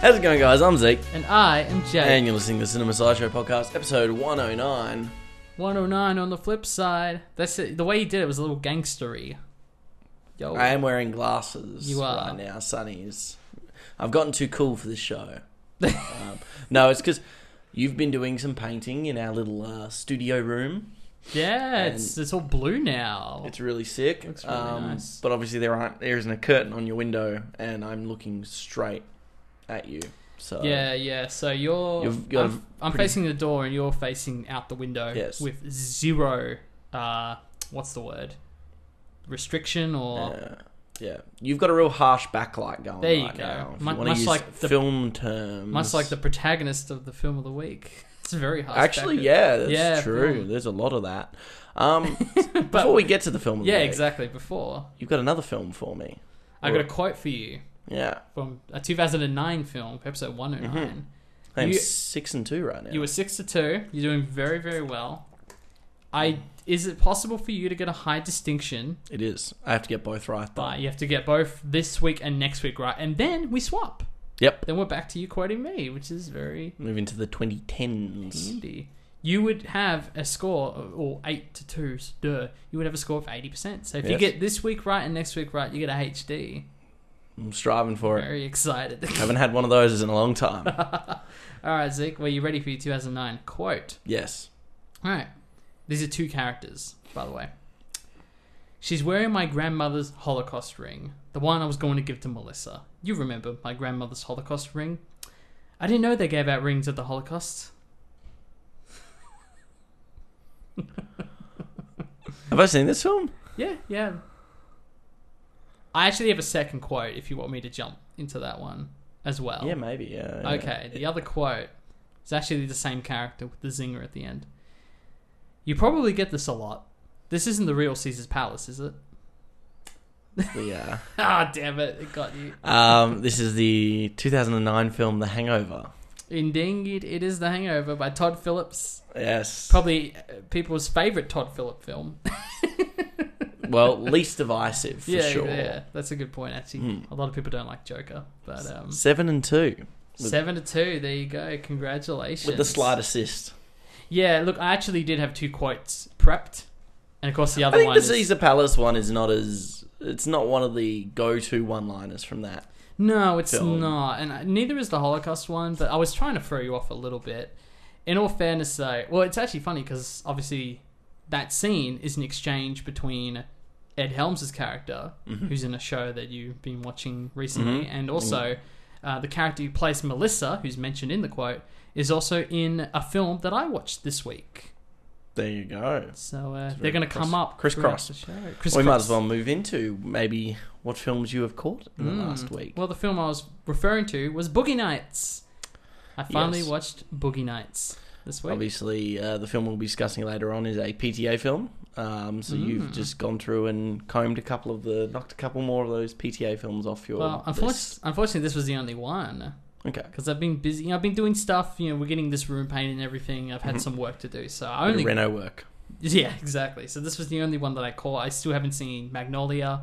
How's it going, guys? I'm Zeke, And I am Jay. and you're listening to the Cinema Sideshow Podcast, episode 109. 109 on the flip side. That's it. The way he did it was a little gangstery. Yo. I am wearing glasses You are. right now, sunnies. I've gotten too cool for this show. um, no, it's because you've been doing some painting in our little uh, studio room. yeah, it's, it's all blue now. It's really sick. Looks really um, nice. But obviously, there aren't there isn't a curtain on your window, and I'm looking straight at you. So yeah, yeah. So you're. A I'm, I'm pretty- facing the door and you're facing out the window Yes. with zero. Uh, what's the word? Restriction or. Yeah. Yeah, you've got a real harsh backlight going There you right go. now. If Mu- you want to much use like the- film terms, Much like the protagonist of the film of the week. It's very harsh. Actually, yeah, that's Yeah, true. film. There's a lot of that. Um, before we get to the film, of the Yeah, week, exactly. Before. You've got another film for me. I got a quote for you Yeah, from a 2009 film, episode 109. I'm mm-hmm. You- six and two right now. You were six to two. You're doing very, very well. I mm. is it possible for you to get a high distinction? It is. I have to get both right. Though. But you have to get both this week and next week right, and then we swap. Yep. Then we're back to you quoting me, which is very Moving to the 2010s. handy. You would have a score, or eight to two, duh. You would have a score of eighty percent. So if you get this week right and next week right, you get a HD. I'm striving for it. Very excited. Haven't had one of those in a long time. All right, Zeke, were you ready for your 2009 quote? yes. All right. These are two characters, by the way. She's wearing my grandmother's Holocaust ring, the one I was going to give to Melissa. You remember my grandmother's Holocaust ring? I didn't know they gave out rings at the Holocaust. Have I seen this film? Yeah, yeah. I actually have a second quote if you want me to jump into that one as well. Yeah, maybe. Yeah. yeah. Okay, the other quote is actually the same character with the zinger at the end. You probably get this a lot. This isn't the real Caesar's Palace, is it? Yeah. Ah, damn it, it got you. Um, this is the 2009 film The Hangover. Indeed, it is The Hangover by Todd Phillips. Yes. Probably uh, people's favorite Todd Phillips film. well, least divisive for yeah, sure. yeah, that's a good point. Actually, Hmm. a lot of people don't like Joker, but um, Seven and two seven to two. There you go. Congratulations. with the slight assist. Yeah, look, I actually did have two quotes prepped, and of course the other. I think one. the is- Caesar Palace one is not as. It's not one of the go-to one-liners from that. No, it's film. not, and uh, neither is the Holocaust one. But I was trying to throw you off a little bit. In all fairness, though, well, it's actually funny because obviously that scene is an exchange between Ed Helms' character, Mm-hmm. who's in a show that you've been watching recently, Mhm. and also uh, the character who plays Melissa, who's mentioned in the quote, is also in a film that I watched this week. There you go. So uh, they're going to come up crisscross. the show. Criss we might as well move into maybe what films you have caught in the Mm. last week. Well, the film I was referring to was Boogie Nights. I finally Yes. watched Boogie Nights this week. Obviously, uh, the film we'll be discussing later on is a PTA film. Um, so you've Mm. just gone through and combed a couple of the, knocked a couple more of those PTA films off your Well, list. unfortunately, unfortunately, this was the only one Okay. because I've been busy. You know, I've been doing stuff. You know, we're getting this room painted and everything. I've had Mhm. some work to do, so I Only Reno work. yeah, exactly. So this was the only one that I caught. I still haven't seen Magnolia,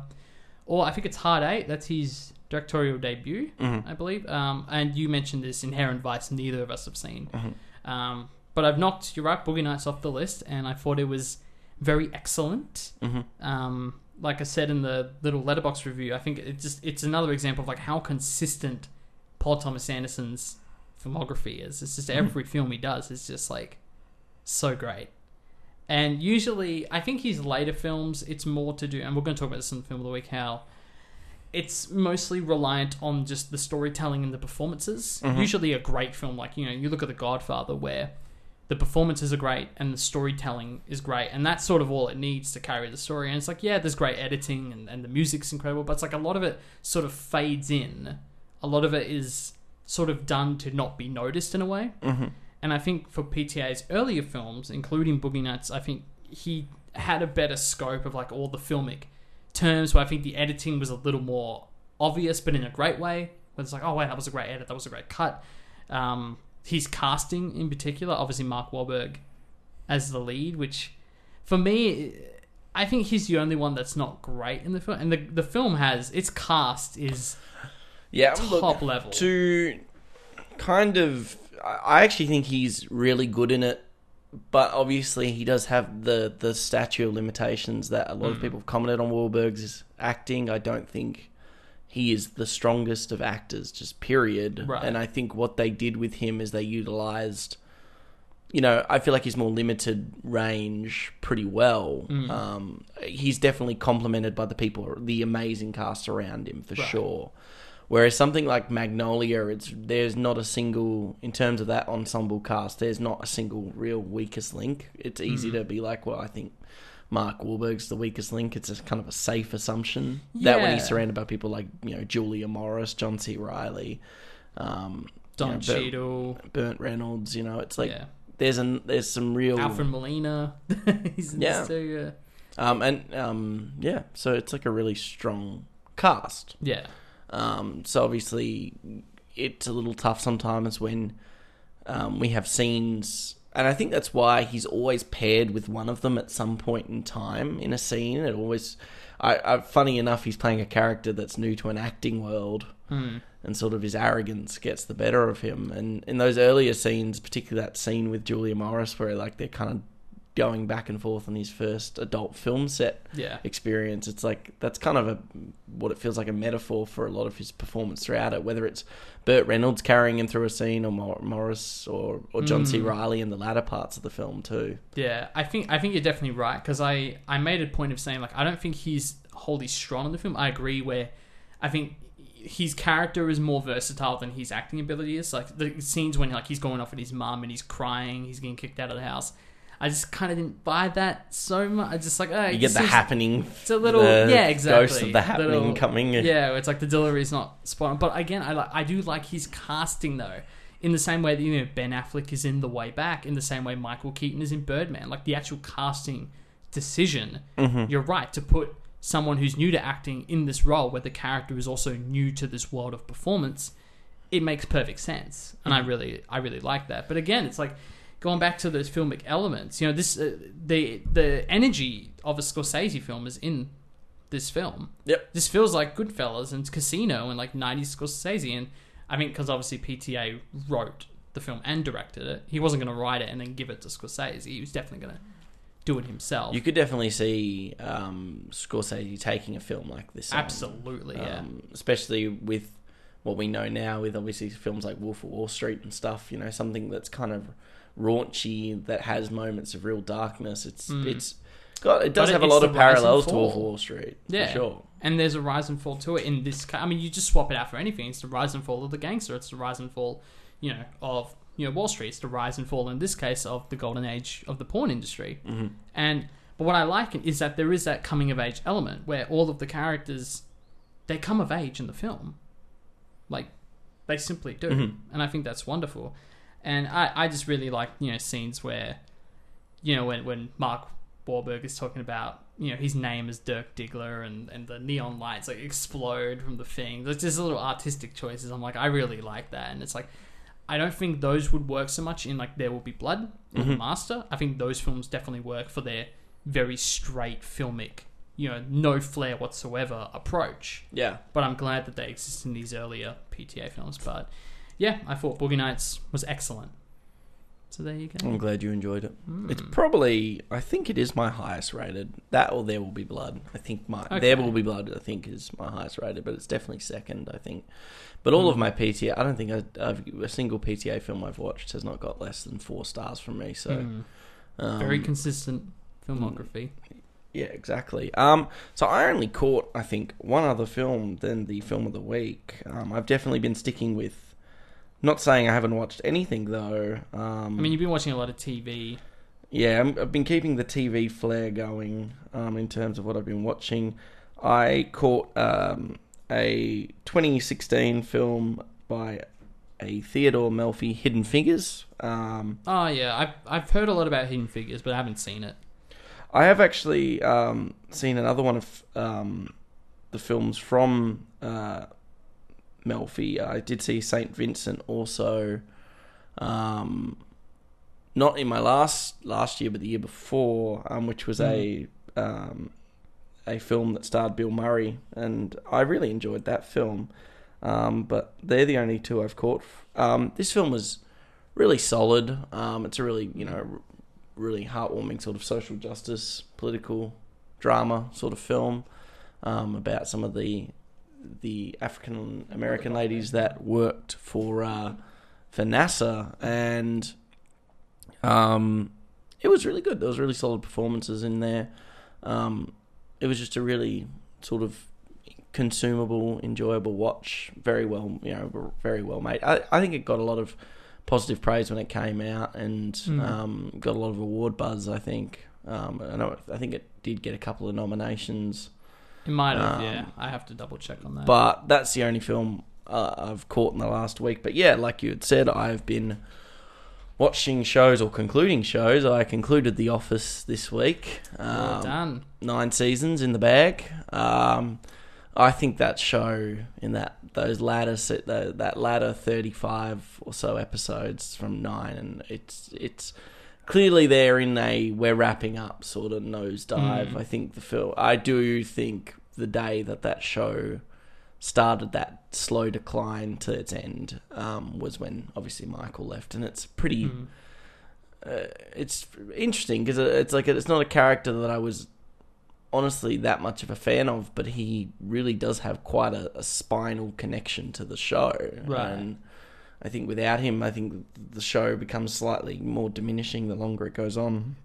or I think it's Hard Eight. That's his directorial debut, Mhm. I believe. Um, and you mentioned this Inherent Vice. Neither of us have seen. Mhm. Um, but I've knocked you're right, Boogie Nights off the list, and I thought it was very excellent. Mhm. Um, like I said in the little Letterboxd review, I think it just it's another example of like how consistent Paul Thomas Anderson's filmography is. It's just every film he does is just like so great. And usually, I think his later films, it's more to do, and we're going to talk about this in the film of the week. How it's mostly reliant on just the storytelling and the performances. Mhm. Usually, a great film, like you know, you look at The Godfather, where the performances are great and the storytelling is great, and that's sort of all it needs to carry the story. And it's like, yeah, there's great editing and, and the music's incredible, but it's like a lot of it sort of fades in. A lot of it is sort of done to not be noticed in a way. Mhm. And I think for PTA's earlier films, including Boogie Nights, I think he had a better scope of like all the filmic terms where I think the editing was a little more obvious, but in a great way. Where it's like, oh wait, that was a great edit, that was a great cut. Um, his casting in particular, obviously Mark Wahlberg as the lead, which for me, I think he's the only one that's not great in the film. And the the film has its cast is Yeah, top look, level. to kind of. I actually think he's really good in it, but obviously he does have the the statute of limitations that a lot of Mm. people have commented on Wahlberg's acting. I don't think he is the strongest of actors, just period. Right. And I think what they did with him is they utilized. You know, I feel like he's more limited range pretty well. Mm. Um, he's definitely complemented by the people, the amazing cast around him for Right. sure. Whereas something like Magnolia, it's there's not a single in terms of that ensemble cast. There's not a single real weakest link. It's easy Mm. to be like, well, I think Mark Wahlberg's the weakest link. It's a kind of a safe assumption that when he's surrounded by people like you know Julianne Moore, John C. Reilly, um, Don you know, Cheadle, Burt Reynolds, you know, it's like yeah, there's an there's some real Alfred Molina. He's in Yeah. too. um and um yeah, so it's like a really strong cast. Yeah. yeah. Um, so obviously, it's a little tough sometimes when um, we have scenes, and I think that's why he's always paired with one of them at some point in time in a scene. It always, I, I funny enough, he's playing a character that's new to an acting world, Mm. and sort of his arrogance gets the better of him. And in those earlier scenes, particularly that scene with Julianne Moore, where like they're kind of going back and forth on his first adult film set Yeah. experience. It's like that's kind of a what it feels like a metaphor for a lot of his performance throughout it. Whether it's Burt Reynolds carrying him through a scene, or Mor- Morris, or or John C. Mm. Reilly in the latter parts of the film too. Yeah, I think I think you're definitely right because I I made a point of saying like I don't think he's wholly strong in the film. I agree where I think his character is more versatile than his acting ability is. Like the scenes when like he's going off at his mum and he's crying, he's getting kicked out of the house. I just kind of didn't buy that so much. I just like oh, You get the happening. It's a little yeah, exactly. Ghost of the happening Little- coming. Yeah, it's like the delivery is not spot on. But again, I like I do like his casting though. In the same way that you know Ben Affleck is in The Way Back, in the same way Michael Keaton is in Birdman, like the actual casting decision, Mhm. you're right to put someone who's new to acting in this role, where the character is also new to this world of performance. It makes perfect sense, and I really, I really like that. But again, it's like going back to those filmic elements. You know, this uh, the the energy of a Scorsese film is in this film. Yep. This feels like Goodfellas and Casino and like 90s Scorsese. And I mean, because obviously PTA wrote the film and directed it. He wasn't going to write it and then give it to Scorsese. He was definitely going to do it himself. You could definitely see um, Scorsese taking a film like this. on. Absolutely, yeah. um, especially with what we know now, with obviously films like Wolf of Wall Street and stuff. You know, something that's kind of raunchy that has moments of real darkness. It's Mm. it's got it does But have a lot of parallels to. Wolf of Wall Street. Yeah. for sure. and there's a rise and fall to it in this. I mean, you just swap it out for anything. It's the rise and fall of the gangster. It's the rise and fall, you know, of you know Wall Street. It's the rise and fall in this case of the golden age of the porn industry. hmm And but what I like is that there is that coming of age element where all of the characters they come of age in the film, like they simply do, Mhm. and I think that's wonderful. And I, I just really like you know scenes where, you know, when when Mark Wahlberg is talking about you know his name is Dirk Diggler and and the neon lights like explode from the thing. There's just little artistic choices. I'm like I really like that, and it's like. I don't think those would work so much in like There Will Be Blood or The Mhm. Master. I think those films definitely work for their very straight filmic, you know, no flair whatsoever approach. Yeah, But I'm glad that they exist in these earlier PTA films. But yeah, I thought Boogie Nights was excellent. So there you go. I'm glad you enjoyed it. Mm. It's probably I think it is my highest rated. That or There Will Be Blood. I think my Okay. There Will Be Blood. I think is my highest rated, but it's definitely second. I think. But all of Mm. my PTA, I don't think I, I've, a single PTA film I've watched has not got less than four stars from me. So Mm. um, very consistent filmography. Yeah, exactly. Um, so I only caught, I think, one other film than the film of the week. Um, I've definitely been sticking with. Not saying I haven't watched anything though. Um, I mean, you've been watching a lot of TV. yeah, I'm, I've been keeping the TV flair going. Um, in terms of what I've been watching, I caught um, a 2016 film by a Theodore Melfi, Hidden Figures. Um, Oh yeah, I've I've heard a lot about Hidden Figures, but I haven't seen it. I have actually um, seen another one of um, the films from uh, Melfi. I did see Saint Vincent also, um, not in my last last year, but the year before, um, which was a um, a film that starred Bill Murray, and I really enjoyed that film. Um, but they're the only two I've caught. Um, this film was really solid. Um, it's a really you know really heartwarming sort of social justice, political drama sort of film um, about some of the the African American ladies that worked for uh, for NASA, and um, it was really good. There was really solid performances in there. Um, it was just a really sort of consumable, enjoyable watch. Very well, you know, very well made. I, I think it got a lot of positive praise when it came out, and Mm. um, got a lot of award buzz. I think. Um, I know. I think it did get a couple of nominations. It might have, Um, yeah. I have to double check on that. But that's the only film uh, I've caught in the last week. But yeah, like you had said, I've been watching shows or concluding shows. I concluded The Office this week. well Um, done. Nine seasons in the bag. Um, I think that show in that those latter that latter thirty five or so episodes from nine, and it's it's clearly they're in a we're wrapping up sort of nosedive. Mm. I think the film. I do think the day that that show started that slow decline to its end um, was when obviously Michael left, and it's pretty. Mm. Uh, it's interesting because it's like it's not a character that I was honestly that much of a fan of, but he really does have quite a, a spinal connection to the show. Right. And I think without him, I think the show becomes slightly more diminishing the longer it goes on.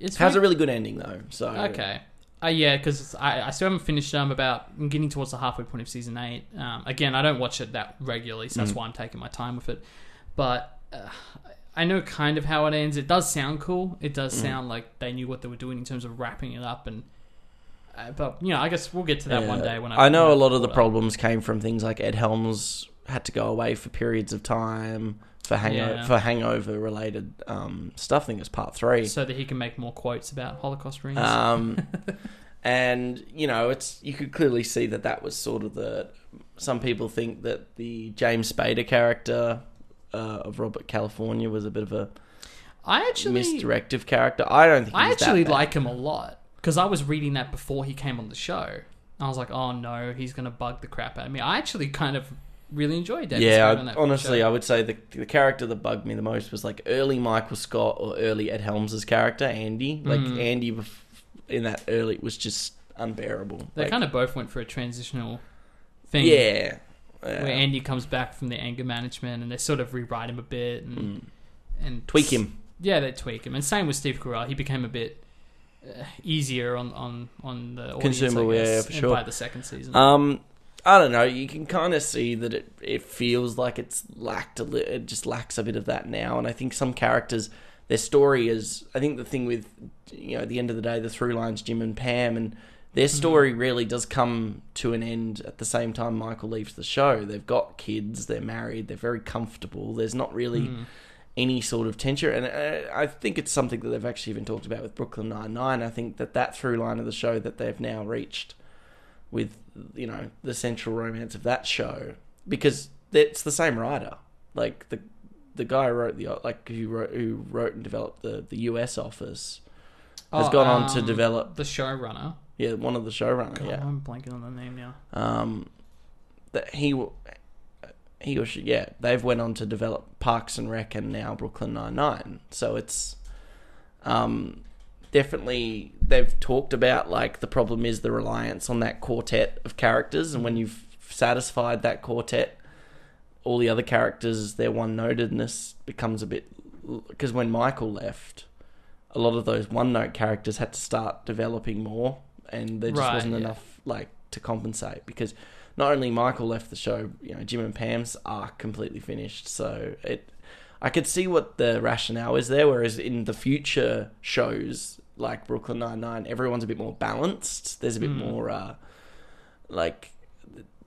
It Has a really good ending though. So Okay. Uh, yeah, because I, I still haven't finished. Um, about I'm getting towards the halfway point of season eight. Um, again, I don't watch it that regularly, so that's Mm. why I'm taking my time with it. But uh, I know kind of how it ends. It does sound cool. It does Mm. sound like they knew what they were doing in terms of wrapping it up. And uh, but you know, I guess we'll get to that one day when I. I know a lot of the problems came from things like Ed Helms had to go away for periods of time for hangover Yeah. for hangover related um, stuff. I think it's part three. so that he can make more quotes about Holocaust rings. Um, and you know, it's you could clearly see that that was sort of the. Some people think that the James Spader character uh, of Robert California was a bit of a I actually, misdirective character. I don't think. I he's that actually like him a lot because I was reading that before he came on the show. I was like, oh no, he's gonna bug the crap out of me. I actually kind of really enjoyed Dennis Yeah, on that honestly, show. I would say the the character that bugged me the most was like early Michael Scott or early Ed Helms' character Andy. Like Mm. Andy in that early was just unbearable. they Like, kind of both went for a transitional thing. yeah, where. Andy comes back from the anger management and they sort of rewrite him a bit and Mm. and tweak him. Yeah, they tweak him. And same with Steve Carell. He became a bit uh, easier on on on the audience, Consumable, I yeah, guess, for sure. By the second season, Um, I don't know. You can kind of see that it it feels like it's lacked a li- it just lacks a bit of that now. And I think some characters, their story is. I think the thing with you know at the end of the day, the through lines Jim and Pam and. Their story really does come to an end at the same time Michael leaves the show. They've got kids, they're married, they're very comfortable. There's not really Mm. any sort of tension. And uh, I think it's something that they've actually even talked about with Brooklyn Nine Nine. I think that that through line of the show that they've now reached with you know the central romance of that show because it's the same writer. Like the the guy who wrote the like who wrote who wrote and developed the the US office has Oh, gone on to um, develop the showrunner. yeah one of the showrunner God, yeah I'm blanking on the name now. um, that he he or she yeah they've went on to develop Parks and Rec and now Brooklyn Nine Nine. So it's um, definitely they've talked about like the problem is the reliance on that quartet of characters, and when you've satisfied that quartet, all the other characters their one notedness becomes a bit because when Michael left. A lot of those one note characters had to start developing more, and there just Right, wasn't yeah. enough like to compensate because not only Michael left the show, you know, Jim and Pam's arc completely finished. So it, I could see what the rationale is there. Whereas in the future shows like Brooklyn Nine Nine, everyone's a bit more balanced. There's a bit Mm. more uh, like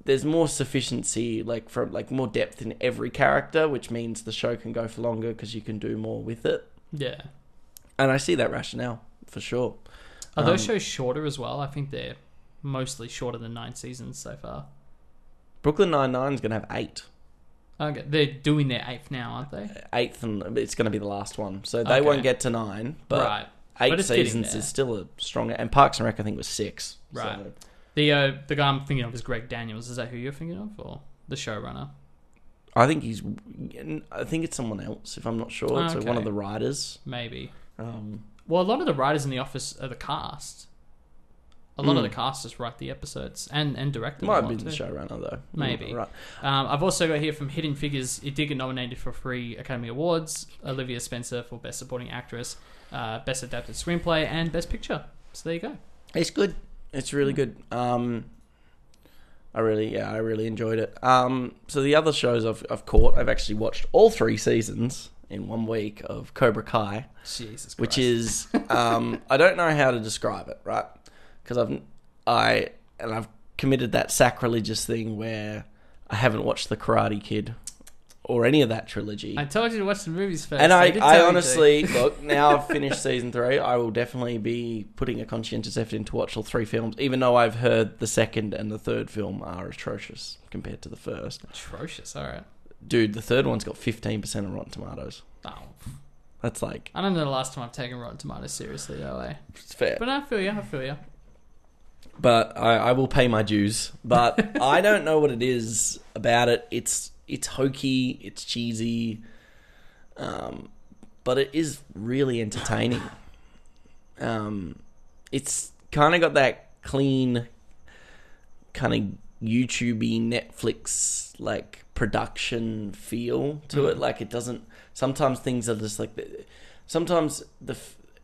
there's more sufficiency, like from like more depth in every character, which means the show can go for longer because you can do more with it. Yeah. And I see that rationale for sure. Are those Um, shows shorter as well? I think they're mostly shorter than nine seasons so far. Brooklyn Nine Nine is going to have eight. Okay, they're doing their eighth now, aren't they? eighth and it's going to be the last one. So they Okay. won't get to nine, but right. eight But it's getting seasons there. is still a stronger. And Parks and Rec, I think, was six. Right. So, The uh, the guy I'm thinking of is Greg Daniels. Is that who you're thinking of, or the showrunner? I think he's. I think it's someone else. If I'm not sure, it's one of the writers. Maybe. Um, Well, a lot of the writers in the office are the cast. A lot of Mm. the cast just write the episodes and and direct them. might been the showrunner though. Maybe. Right. Um, I've also got here from Hidden Figures. It did get nominated for three Academy Awards: Octavia Spencer for Best Supporting Actress, uh, Best Adapted Screenplay, and Best Picture. So there you go. It's good. It's really good. Um, I really, yeah, I really enjoyed it. Um, so the other shows I've I've caught, I've actually watched all three seasons in one week of Cobra Kai, Jesus Christ. which is um, I don't know how to describe it, right? Because I've I and I've committed that sacrilegious thing where I haven't watched the Karate Kid or any of that trilogy. I told you to watch the movies first. And I, I to. honestly look now I've finished season three. I will definitely be putting a conscientious effort into watch all three films, even though I've heard the second and the third film are atrocious compared to the first. atrocious. All right. Dude, the third one's got fifteen percent of Rotten Tomatoes. Oh, That's like I don't know the last time I've taken Rotten Tomatoes seriously though. Eh? it's fair, But I feel you. I feel you. But I, I will pay my dues. But I don't know what it is about it. It's it's hokey, it's cheesy, um, but it is really entertaining. Um, it's kind of got that clean, kind of YouTubey Netflix like production feel to it. Like it doesn't. Sometimes things are just like. Sometimes the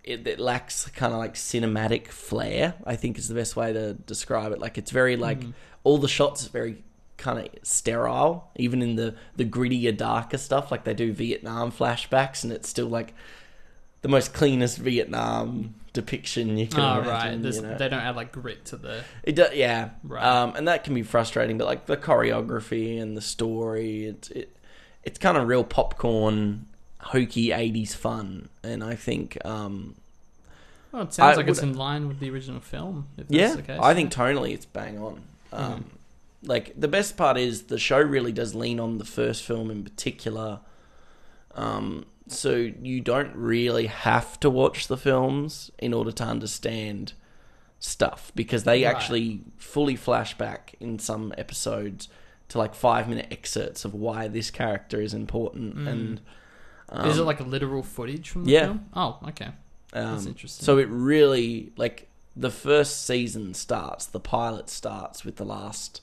it, it lacks kind of like cinematic flair. I think is the best way to describe it. Like it's very like all the shots are very kind of sterile, even in the the grittier, darker stuff. Like they do Vietnam flashbacks, and it's still like the most cleanest Vietnam depiction you can Oh imagine. right. You know? They don't add like grit to the. It does, yeah. Right. Um, and that can be frustrating, but like the choreography and the story, it's it, it's kind of real popcorn, hokey '80s fun, and I think, um, Well, it sounds I like it's in line with the original film. If that's yeah, the case. I think tonally it's bang on. Um, Like the best part is the show really does lean on the first film in particular. Um, so you don't really have to watch the films in order to understand stuff because they Right. actually fully flashback in some episodes to like five minute excerpts of why this character is important Mm. and um, Is it like a literal footage from the yeah. film? Oh, okay. That's um, interesting. So it really like the first season starts, the pilot starts with the last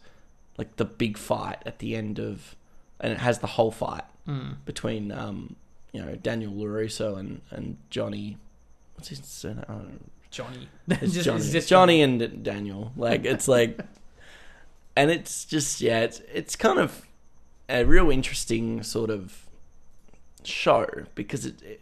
like the big fight at the end of and it has the whole fight Mm. between um you know Daniel LaRusso and and Johnny what's his surname? Johnny. It's Just- Johnny. it's just Johnny and Daniel. Like it's like and it's just yeah, it's it's kind of a real interesting sort of show because it it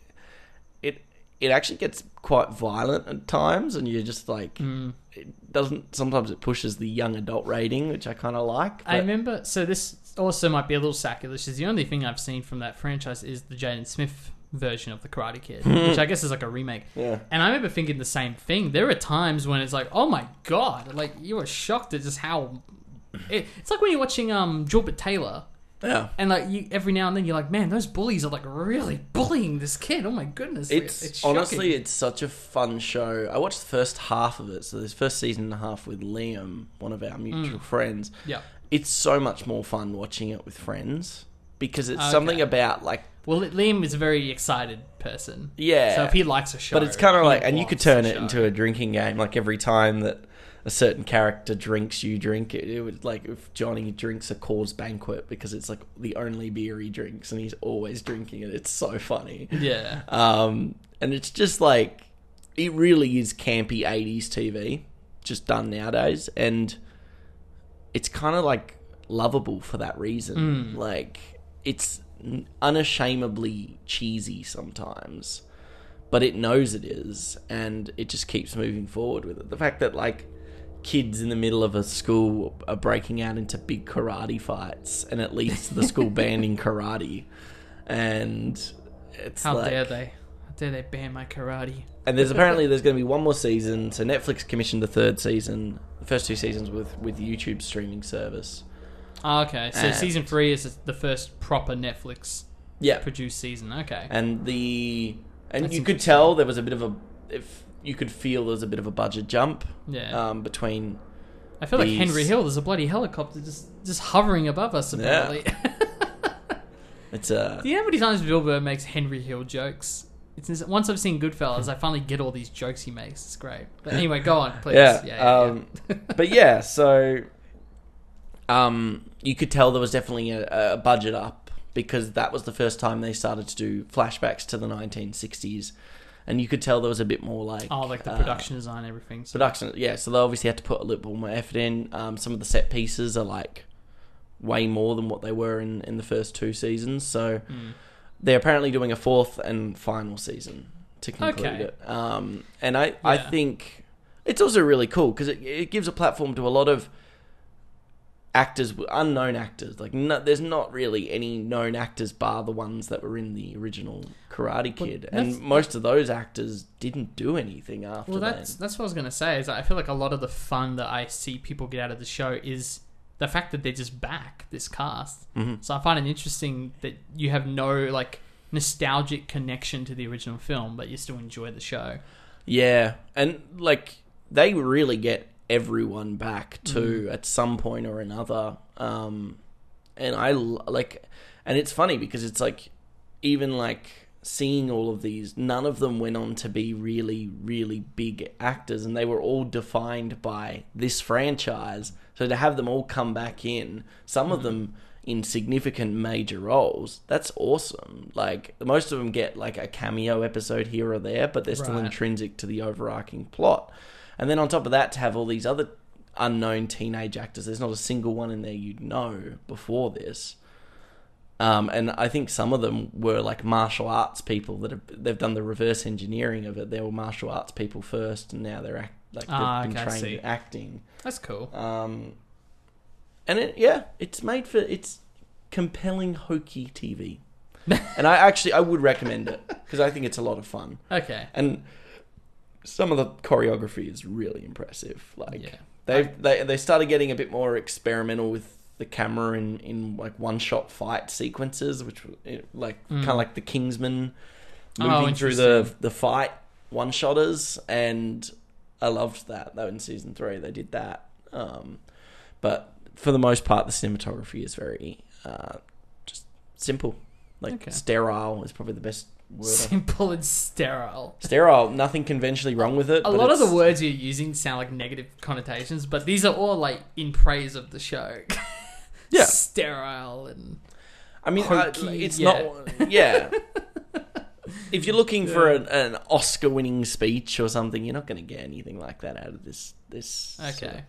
it, actually gets quite violent at times and you're just like Mm. it doesn't sometimes it pushes the young adult rating which I kind of like I remember. So this also might be a little sacrilegious. The only thing I've seen from that franchise is the Jaden Smith version of the Karate Kid, which I guess is like a remake. yeah And I remember thinking the same thing. There are times when it's like, oh my god, like you are shocked at just how. It, it's like when you're watching um Gilbert Taylor, yeah and like you every now and then you're like, man, those bullies are like really bullying this kid. Oh my goodness, Like, It's, honestly, it's such a fun show. I watched the first half of it, so this first season and a half with Liam, one of our mutual Mm. friends. yeah. It's so much more fun watching it with friends because it's Okay. something about like Well, Liam is a very excited person. yeah, So if he likes a show, but it's kind of like, and you could turn it into a drinking game. Like every time that a certain character drinks, you drink it. It would like if Johnny drinks a Coors Banquet because it's like the only beer he drinks, and he's always drinking it. It's so funny. yeah. Um, and it's just like it really is campy '80s TV, just done nowadays, and it's kind of like lovable for that reason. Mm. Like it's unashamedly cheesy sometimes, but it knows it is, and it just keeps moving forward with it. The fact that like kids in the middle of a school are breaking out into big karate fights, and it leads to the school banning karate, and it's How like, dare they? How dare they ban my karate? and there's apparently there's going to be one more season. So Netflix commissioned the third season, the first two seasons with with YouTube streaming service. Oh, okay, so And- season three is the first proper Netflix Yeah, produced season. Okay. and the and That's you could tell there was a bit of a if you could feel there was a bit of a budget jump Yeah. um, between I feel like Henry Hill. There's a bloody helicopter just just hovering above us. Apparently. It's a Do you know how many times Bill Burr makes Henry Hill jokes? It's once I've seen Goodfellas, I finally get all these jokes he makes. It's great. But anyway, go on, please. yeah. yeah, yeah. um, but yeah, so um, you could tell there was definitely a, a budget up because that was the first time they started to do flashbacks to the 1960s, and you could tell there was a bit more like oh, like the uh, production design, everything. So. production. Yeah, so they obviously had to put a little bit more effort in. Um, some of the set pieces are like way more than what they were in in the first two seasons. So Mm. they're apparently doing a fourth and final season to conclude Okay. it. Um, and I, I think it's also really cool because it, it gives a platform to a lot of actors, unknown actors. Like, no, there's not really any known actors bar the ones that were in the original Karate Kid, that's- and most of those actors didn't do anything after Well, that. that's that's what I was gonna say. Is I feel like a lot of the fun that I see people get out of the show is the fact that they're just back this cast. Mhm. So I find it interesting that you have no like nostalgic connection to the original film, but you still enjoy the show. Yeah, and like they really get everyone back too Mm. at some point or another. Um, and I like, and it's funny because it's like even like seeing all of these, none of them went on to be really, really big actors, and they were all defined by this franchise. So to have them all come back in, some Mm. of them in significant major roles, that's awesome. Like most of them get like a cameo episode here or there, but they're still Right. intrinsic to the overarching plot. And then on top of that, to have all these other unknown teenage actors, there's not a single one in there you'd know before this. Um, and I think some of them were like martial arts people that have they've done the reverse engineering of it. They were martial arts people first, and now they're act, like they've Ah, been okay, trained in acting. That's cool. Um, and it, yeah, it's made for it's compelling hokey TV, and I actually I would recommend it because I think it's a lot of fun, Okay. and some of the choreography is really impressive. Like yeah. they they they started getting a bit more experimental with the camera in in like one shot fight sequences, which were, like Mm. kind of like the Kingsman Oh, moving through the the fight one shotters, and I loved that. Though in season three they did that, um, but for the most part the cinematography is very uh, just simple, like Okay. sterile is probably the best word. Simple and sterile. sterile, nothing conventionally wrong with it. A lot of the words you're using sound like negative connotations, but these are all like in praise of the show. Yeah. Sterile and I mean, I, hokey, it's yeah. not. Yeah. if you're looking for an, an Oscar-winning speech or something, you're not going to get anything like that out of this. This. okay.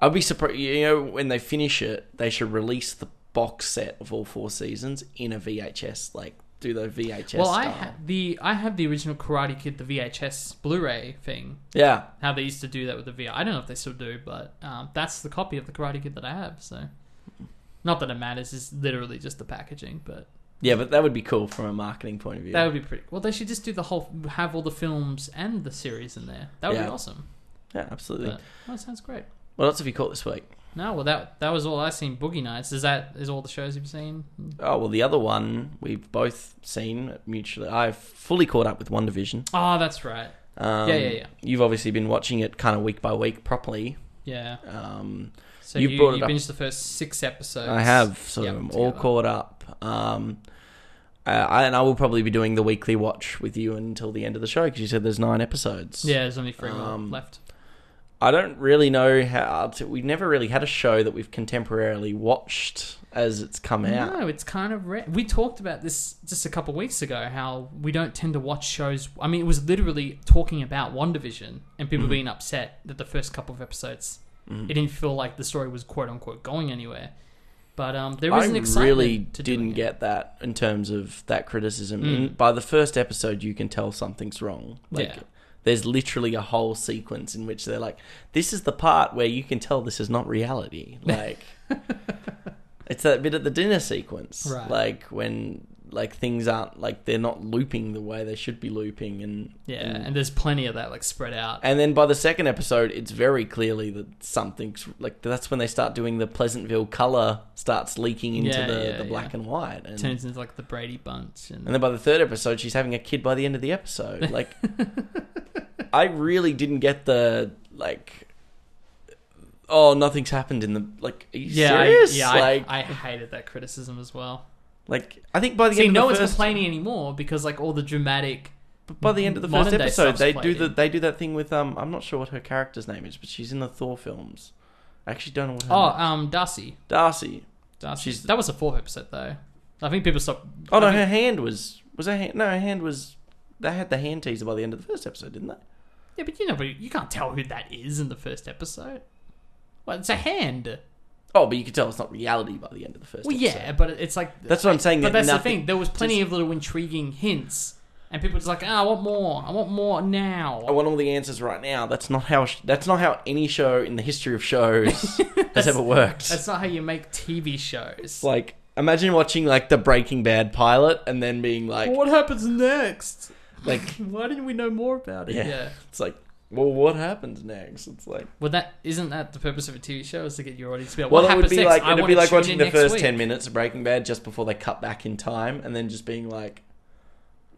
I'd be surprised. You know, when they finish it, they should release the box set of all four seasons in a VHS. Like, do the VHS. well, I style. ha- the I have the original Karate Kid, the VHS Blu-ray thing. yeah. How they used to do that with the VR. I don't know if they still do, but um, that's the copy of the Karate Kid that I have. So, not that it matters. It's literally just the packaging, but Yeah, but that would be cool from a marketing point of view. that would be pretty. Well, they should just do the whole, have all the films and the series in there. That would Yeah. be awesome. yeah, absolutely. But, that sounds great. What else have you caught this week? No, well that that was all I seen. Boogie Nights. Is that is all the shows you've seen? Oh well, the other one we've both seen mutually. I've fully caught up with WandaVision. Oh, that's right. Um, Yeah, yeah, yeah. You've obviously been watching it kind of week by week properly. Yeah. Um, So You you, brought you, it up. binged the first six episodes. I have, so Yep, I'm all together. caught up. Um, uh, I, and I will probably be doing the weekly watch with you until the end of the show because you said there's nine episodes. Yeah, there's only three Um, left. I don't really know how to. We've never really had a show that we've contemporarily watched as it's come out. No, it's kind of rare. We talked about this just a couple of weeks ago. How we don't tend to watch shows. I mean, it was literally talking about WandaVision and people Mhm. being upset that the first couple of episodes Mhm. it didn't feel like the story was quote unquote going anywhere. But um, there is I an excitement really to didn't it. get that in terms of that criticism. Mm. In, by the first episode, you can tell something's wrong. Like, Yeah. There's literally a whole sequence in which they're like, "This is the part where you can tell this is not reality." Like, it's that bit at the dinner sequence, Right. like when like things aren't like they're not looping the way they should be looping, and Yeah, and, and there's plenty of that like spread out. and then by the second episode, it's very clearly that something's like that's when they start doing the Pleasantville color starts leaking into Yeah, the, yeah, the yeah. black and white, and turns into like the Brady Bunch, and, and then by the third episode, she's having a kid by the end of the episode. Like, I really didn't get the like oh, nothing's happened in the like. Are you Yeah, I- serious? yeah, I, like, I hated that criticism as well. Like I think by the See, end no of one's the first, complaining anymore because like all the dramatic. but by the end of the modern first day episode, stuff's they do played the in. they do that thing with um. I'm not sure what her character's name is, but she's in the Thor films. I actually don't know what her Oh, name- um, Darcy. Darcy. Darcy. She's- that was the fourth episode though. I think people stopped. Oh no, I think- her hand was was her hand. No, her hand was. They had the hand teaser by the end of the first episode, didn't they? Yeah, but you know, but you can't tell who that is in the first episode. Well, it's a hand. Oh, but you could tell it's not reality by the end of the first. Well, episode. yeah, but it's like That's what I'm saying. But that that's the thing. There was plenty of little intriguing hints, and people were just like, "Ah, I want more. I want more now." I want all the answers right now. That's not how. sh- That's not how any show in the history of shows has ever worked. That's not how you make TV shows. Like imagine watching like the Breaking Bad pilot and then being like, what happens next? like Why didn't we know more about it? Yeah. yeah. it's like, well, what happens next? It's like, Well, that isn't that the purpose of a TV show is to get your audience to be like, well, what it would happens be next? like I it'd wanna be like tune watching in the next first week. ten minutes of Breaking Bad just before they cut back in time, and then just being like,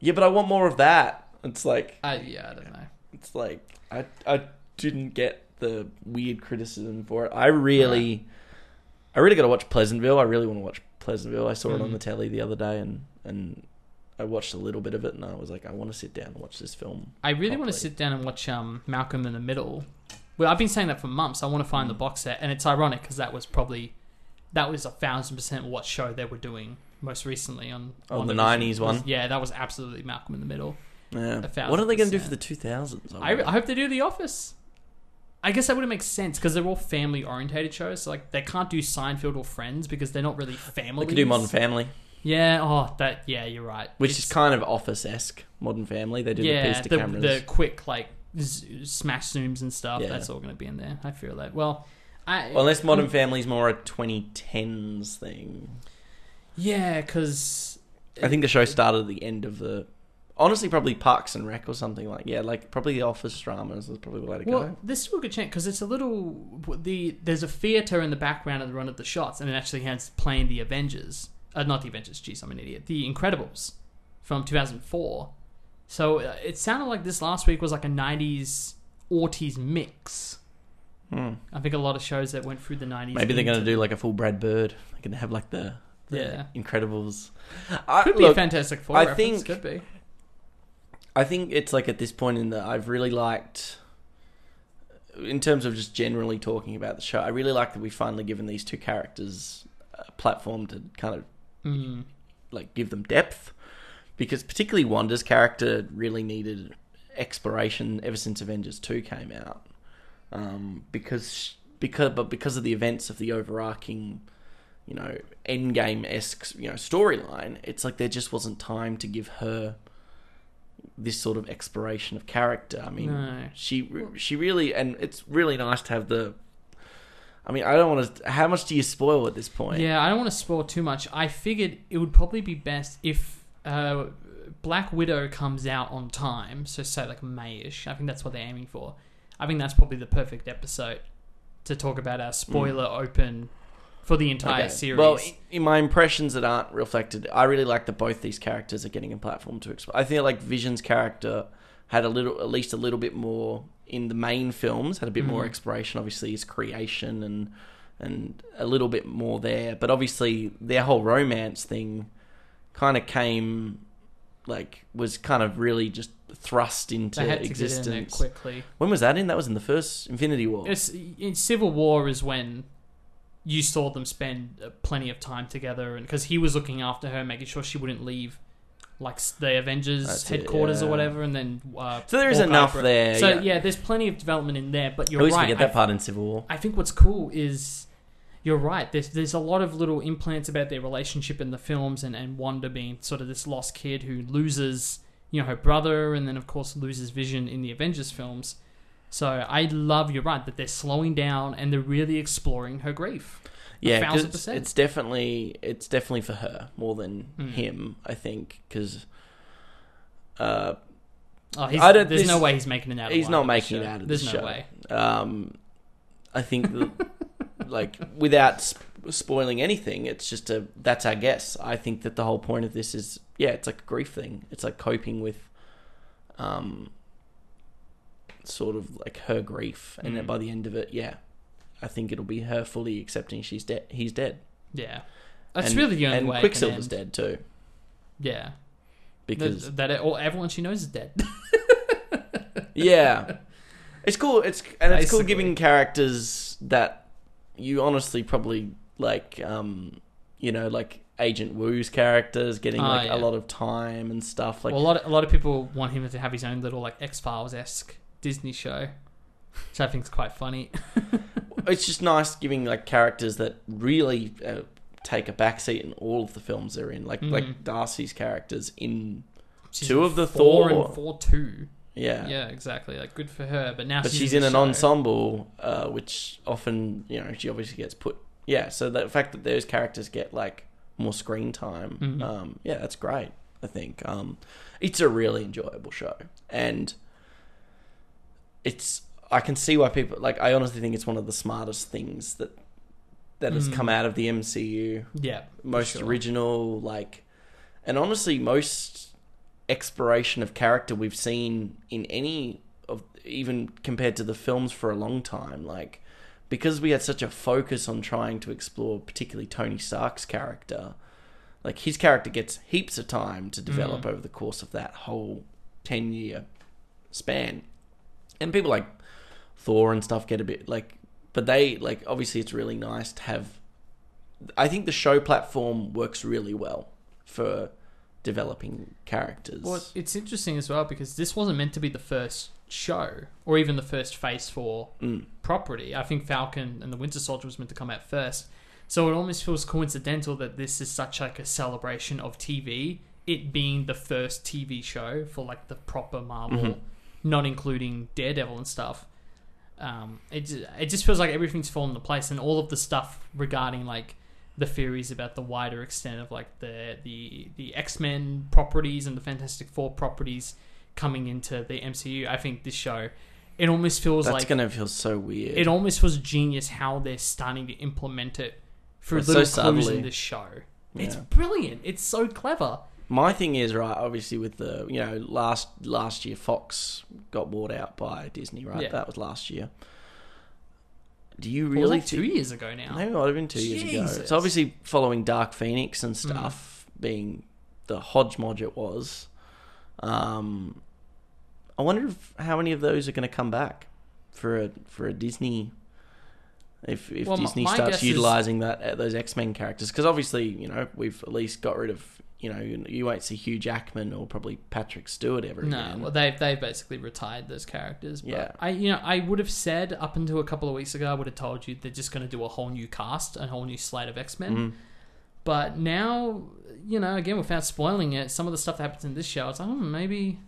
yeah, but I want more of that. It's like, I, yeah, I don't know. it's like I I didn't get the weird criticism for it. I really, I really got to watch Pleasantville. I really want to watch Pleasantville. I saw it on Mm. the telly the other day, and and I watched a little bit of it, and I was like, I want to sit down and watch this film. I really want to sit down and watch um, Malcolm in the Middle. Well, I've been saying that for months. I want to find the box set, and it's ironic because that was probably that was a thousand percent what show they were doing most recently on Oh, on the 90s one? Yeah, that was absolutely Malcolm in the Middle. Yeah. What are they going to do for the two thousands? I, I hope they do The Office. I guess that would make sense because they're all family orientated shows. So like they can't do Seinfeld or Friends because they're not really family. They could do Modern Family, Yeah. Oh, that. Yeah, you're right. which It's- is kind of Office esque. Modern Family. They do yeah, the piece to the, cameras. the quick like z- smash zooms and stuff. Yeah. That's all going to be in there. I feel that. Well, I Well, unless Modern um, Family's more a 2010s thing. yeah, because I think the show started at the end of the. Honestly, probably Parks and Rec or something like yeah, like probably the Office dramas is probably the way to well, go. this is a good chance because it's a little the there's a theater in the background of the run of the shots, and it actually has playing the Avengers, uh, not the Avengers. Jeez, I'm an idiot. The Incredibles from 2004. So uh, it sounded like this last week was like a 90s aughties mix. Hmm. I think a lot of shows that went through the 90s. Maybe they're going to do like a full Brad Bird. They're going to have like the, the Yeah. Incredibles. I, Could be look, a Fantastic Four I reference. think- Could be. I think it's like at this point in the I've really liked in terms of just generally talking about the show. I really like that we've finally given these two characters a platform to kind of Mm. like give them depth because particularly Wanda's character really needed exploration ever since Avengers 2 came out. Um, because because but because of the events of the overarching you know endgame esque you know storyline it's like there just wasn't time to give her this sort of exploration of character i mean No. she she really and it's really nice to have the i mean i don't want to how much do you spoil at this point Yeah, I don't want to spoil too much. I figured it would probably be best if uh, Black Widow comes out on time, so say like Mayish. I think that's what they're aiming for. I think that's probably the perfect episode to talk about our spoiler open for the entire Okay. series. Well, in my impressions that aren't reflected, I really like that both these characters are getting a platform to explore. I feel like Vision's character had a little, at least a little bit more in the main films, had a bit more Mhm. exploration. Obviously, his creation and and a little bit more there. But obviously, their whole romance thing kind of came like was kind of really just thrust into they had to get in existence. quickly. When was that in? That was in the first Infinity War. It's, in Civil War is when you saw them spend uh, plenty of time together, and because he was looking after her, making sure she wouldn't leave, like s- the Avengers That's it, headquarters or whatever, and then uh, So there is enough there, So yeah. yeah. there's plenty of development in there, but you're always right. forget I, that part in Civil War. I think what's cool is you're right. There's there's a lot of little implants about their relationship in the films, and and Wanda being sort of this lost kid who loses you know her brother, and then of course loses Vision in the Avengers films. So I love you're right that they're slowing down and they're really exploring her grief. Yeah, thousand percent. it's definitely it's definitely for her more than Mm. him. I think because uh, Oh, I don't- there's this- no way he's making it out. he's not making it out of There's this no show. way. um, I think that, like without sp- spoiling anything, it's just a that's our guess. I think that the whole point of this is yeah, it's like a grief thing. It's like coping with, um, sort of like her grief, and then Mm. by the end of it, yeah, I think it'll be her fully accepting she's dead. He's dead. Yeah, that's and, really the only and way. Quicksilver's can end. dead too Yeah, because that, that all, everyone she knows is dead. yeah, it's cool. It's and it's cool giving characters that you honestly probably like. Um, you know, like Agent Woo's characters getting Oh, like yeah. a lot of time and stuff. Like well, a lot of, a lot of people want him to have his own little like X Files esque Disney show, which I think is quite funny. it's just nice giving like characters that really uh, take a backseat in all of the films they're in. Like Mhm. like Darcy's characters in She's Two in of the four Thor- and four two. yeah. Yeah, exactly. Like good for her. But now But she's, she's in an show. ensemble, uh, which often you know she obviously gets put. Yeah, so the fact that those characters get like more screen time, Mhm. um, yeah, that's great. I think um, it's a really enjoyable show, and it's I can see why people like. I honestly think it's one of the smartest things that that has Mm. come out of the MCU. Yeah, most sure. original like and honestly most exploration of character we've seen in any of even compared to the films for a long time like because we had such a focus on trying to explore particularly Tony Stark's character like his character gets heaps of time to develop Mm. over the course of that whole 10 year span and people like Thor and stuff get a bit like but they like obviously it's really nice to have I think the show platform works really well for developing characters. Well, it's interesting as well because this wasn't meant to be the first show or even the first Phase Four Mm. property. I think Falcon and the Winter Soldier was meant to come out first, so it almost feels coincidental that this is such like a celebration of TV. It being the first TV show for like the proper Marvel, Mhm. not including Daredevil and stuff. Um, it ju- it just feels like everything's fallen into place, and all of the stuff regarding like the theories about the wider extent of like the the the X Men properties and the Fantastic Four properties coming into the MCU. I think this show, it almost feels That's like gonna feel so weird. it almost feels genius how they're starting to implement it through little so clues subtly. in this show. It's brilliant. It's so clever. My thing is right. Obviously, with the you know last last year, Fox got bought out by Disney. Right, Yeah. that was last year. Do you Well, it was really two years ago now. Maybe it might have been two years ago. Jesus. It's obviously following Dark Phoenix and Mm. stuff being the hodgepodge it was. Um, I wonder if, how many of those are going to come back for a for a Disney. If if Well, Disney starts guess is- utilizing that uh, those X Men characters, because obviously you know we've at least got rid of you know you, won't see Hugh Jackman or probably Patrick Stewart ever No, again. well, they've they've basically retired those characters. But Yeah. I you know I would have said up until a couple of weeks ago I would have told you they're just going to do a whole new cast, a whole new slate of X Men. Mhm. But now you know again without spoiling it, some of the stuff that happens in this show, it's like hmm, maybe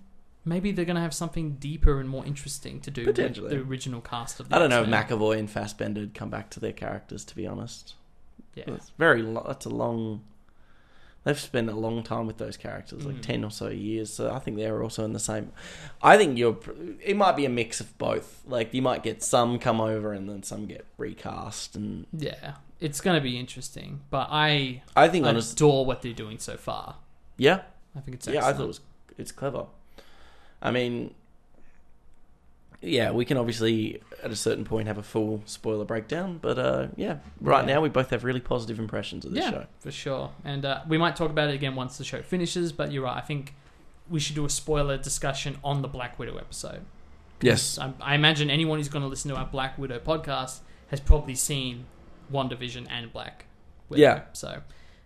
maybe they're going to have something deeper and more interesting to do with the original cast of. The I don't know if X-Men. McAvoy and Fassbender come back to their characters. To be honest. Yeah. It's very. Lo- that's a long. They've spent a long time with those characters, like Mm. ten or so years. So I think they're also in the same. I think you're. It might be a mix of both. Like you might get some come over and then some get recast, and Yeah, it's going to be interesting. But I I think honestly, adore what they're doing so far. yeah, I think it's yeah, I thought it was. It's clever. I mean, yeah, we can obviously at a certain point have a full spoiler breakdown, but uh, yeah, right Yeah. now we both have really positive impressions of this yeah, show. for sure. And uh, we might talk about it again once the show finishes. But you're right. I think we should do a spoiler discussion on the Black Widow episode. Yes, I, I imagine anyone who's going to listen to our Black Widow podcast has probably seen WandaVision and Black Widow. Yeah. So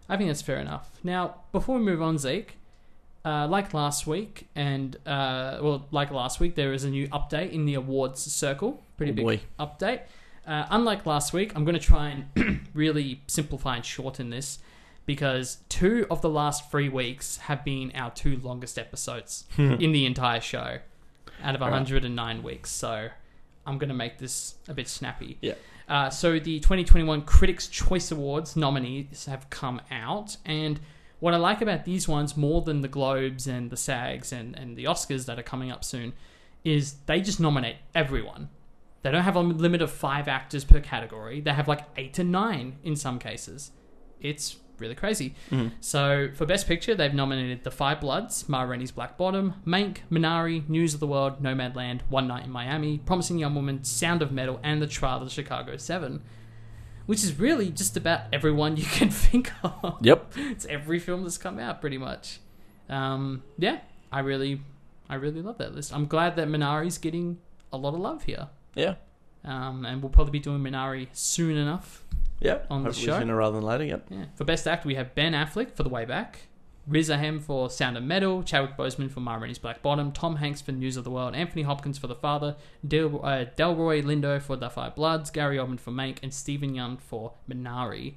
I think that's fair enough. Now, before we move on, Zeke, uh, like last week, and uh, well, like last week, there is a new update in the awards circle. Pretty Oh, big boy. update. Uh, unlike last week, I'm going to try and really simplify and shorten this because two of the last three weeks have been our two longest episodes in the entire show out of Right. 109 weeks. So I'm going to make this a bit snappy. Yeah. Uh, so the 2021 Critics' Choice Awards nominees have come out, and what I like about these ones more than the Globes and the SAGs and, and the Oscars that are coming up soon is they just nominate everyone. They don't have a limit of five actors per category. They have like eight to nine in some cases. It's really crazy. Mhm. So for Best Picture, they've nominated The Five Bloods, Ma Rainey's Black Bottom, Mank, Minari, News of the World, Nomadland, One Night in Miami, Promising Young Woman, Sound of Metal, and The Trial of the Chicago Seven. Which is really just about everyone you can think of. Yep. It's every film that's come out, pretty much. Um, yeah, I really, I really love that list. I'm glad that Minari's getting a lot of love here. Yeah. Um, and we'll probably be doing Minari soon enough. Yep. On the show? sooner rather than later. Yep. Yeah. For Best Actor, we have Ben Affleck for The Way Back, Riz Ahmed for Sound of Metal, Chadwick Boseman for Ma Rainey's Black Bottom, Tom Hanks for News of the World, Anthony Hopkins for The Father, Del, uh, Delroy Lindo for The Five Bloods, Gary Oldman for Mank, and Steven Yeun for Minari.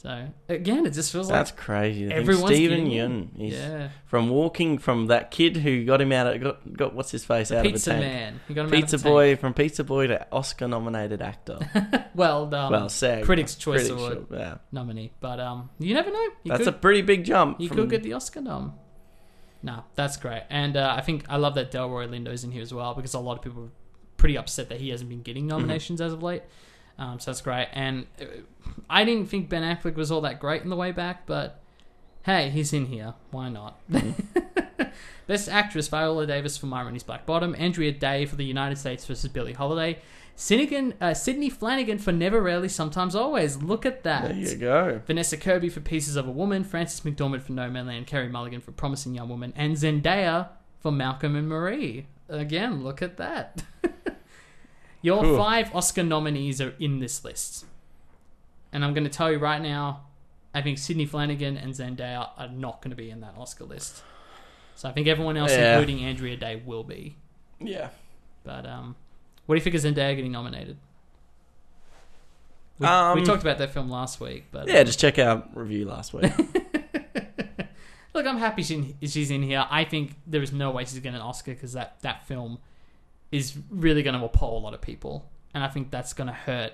So again, it just feels like That's like crazy. everyone's Steven Yeun. yeah, from walking from that kid who got him out of got, got what's his face out Pizza of a tank. Pizza man. He got him out Pizza the tank. boy from Pizza Boy to Oscar nominated actor. Well, um, well, SAG Critics' Choice Critics' Award. Yeah, nominee, but um, you never know. He that's could, a pretty big jump. You from- could get the Oscar nom. No, that's great, and uh, I think I love that Delroy Lindo's in here as well because a lot of people are pretty upset that he hasn't been getting nominations as of late. Um, so that's great, and uh, I didn't think Ben Affleck was all that great in the way back, but hey, he's in here. Why not? Best Actress Viola Davis for Ma Rainey's Black Bottom, Andra Day for The United States versus Billie Holiday, Sinigan, uh, Sidney Flanigan for Never Rarely Sometimes Always. Look at that. There you go. Vanessa Kirby for Pieces of a Woman, Frances McDormand for No Man Land, Carey Mulligan for Promising Young Woman, and Zendaya for Malcolm and Marie. Again, look at that. Your Cool. five Oscar nominees are in this list. And I'm going to tell you right now, I think Sidney Flanigan and Zendaya are not going to be in that Oscar list. So I think everyone else, Yeah. including Andra Day, will be. Yeah. But um, what do you think of Zendaya getting nominated? We, Um, we talked about that film last week, but Yeah, just check our review last week. Look, I'm happy she, she's in here. I think there is no way she's getting an Oscar because that, that film is really going to appall a lot of people. And I think that's going to hurt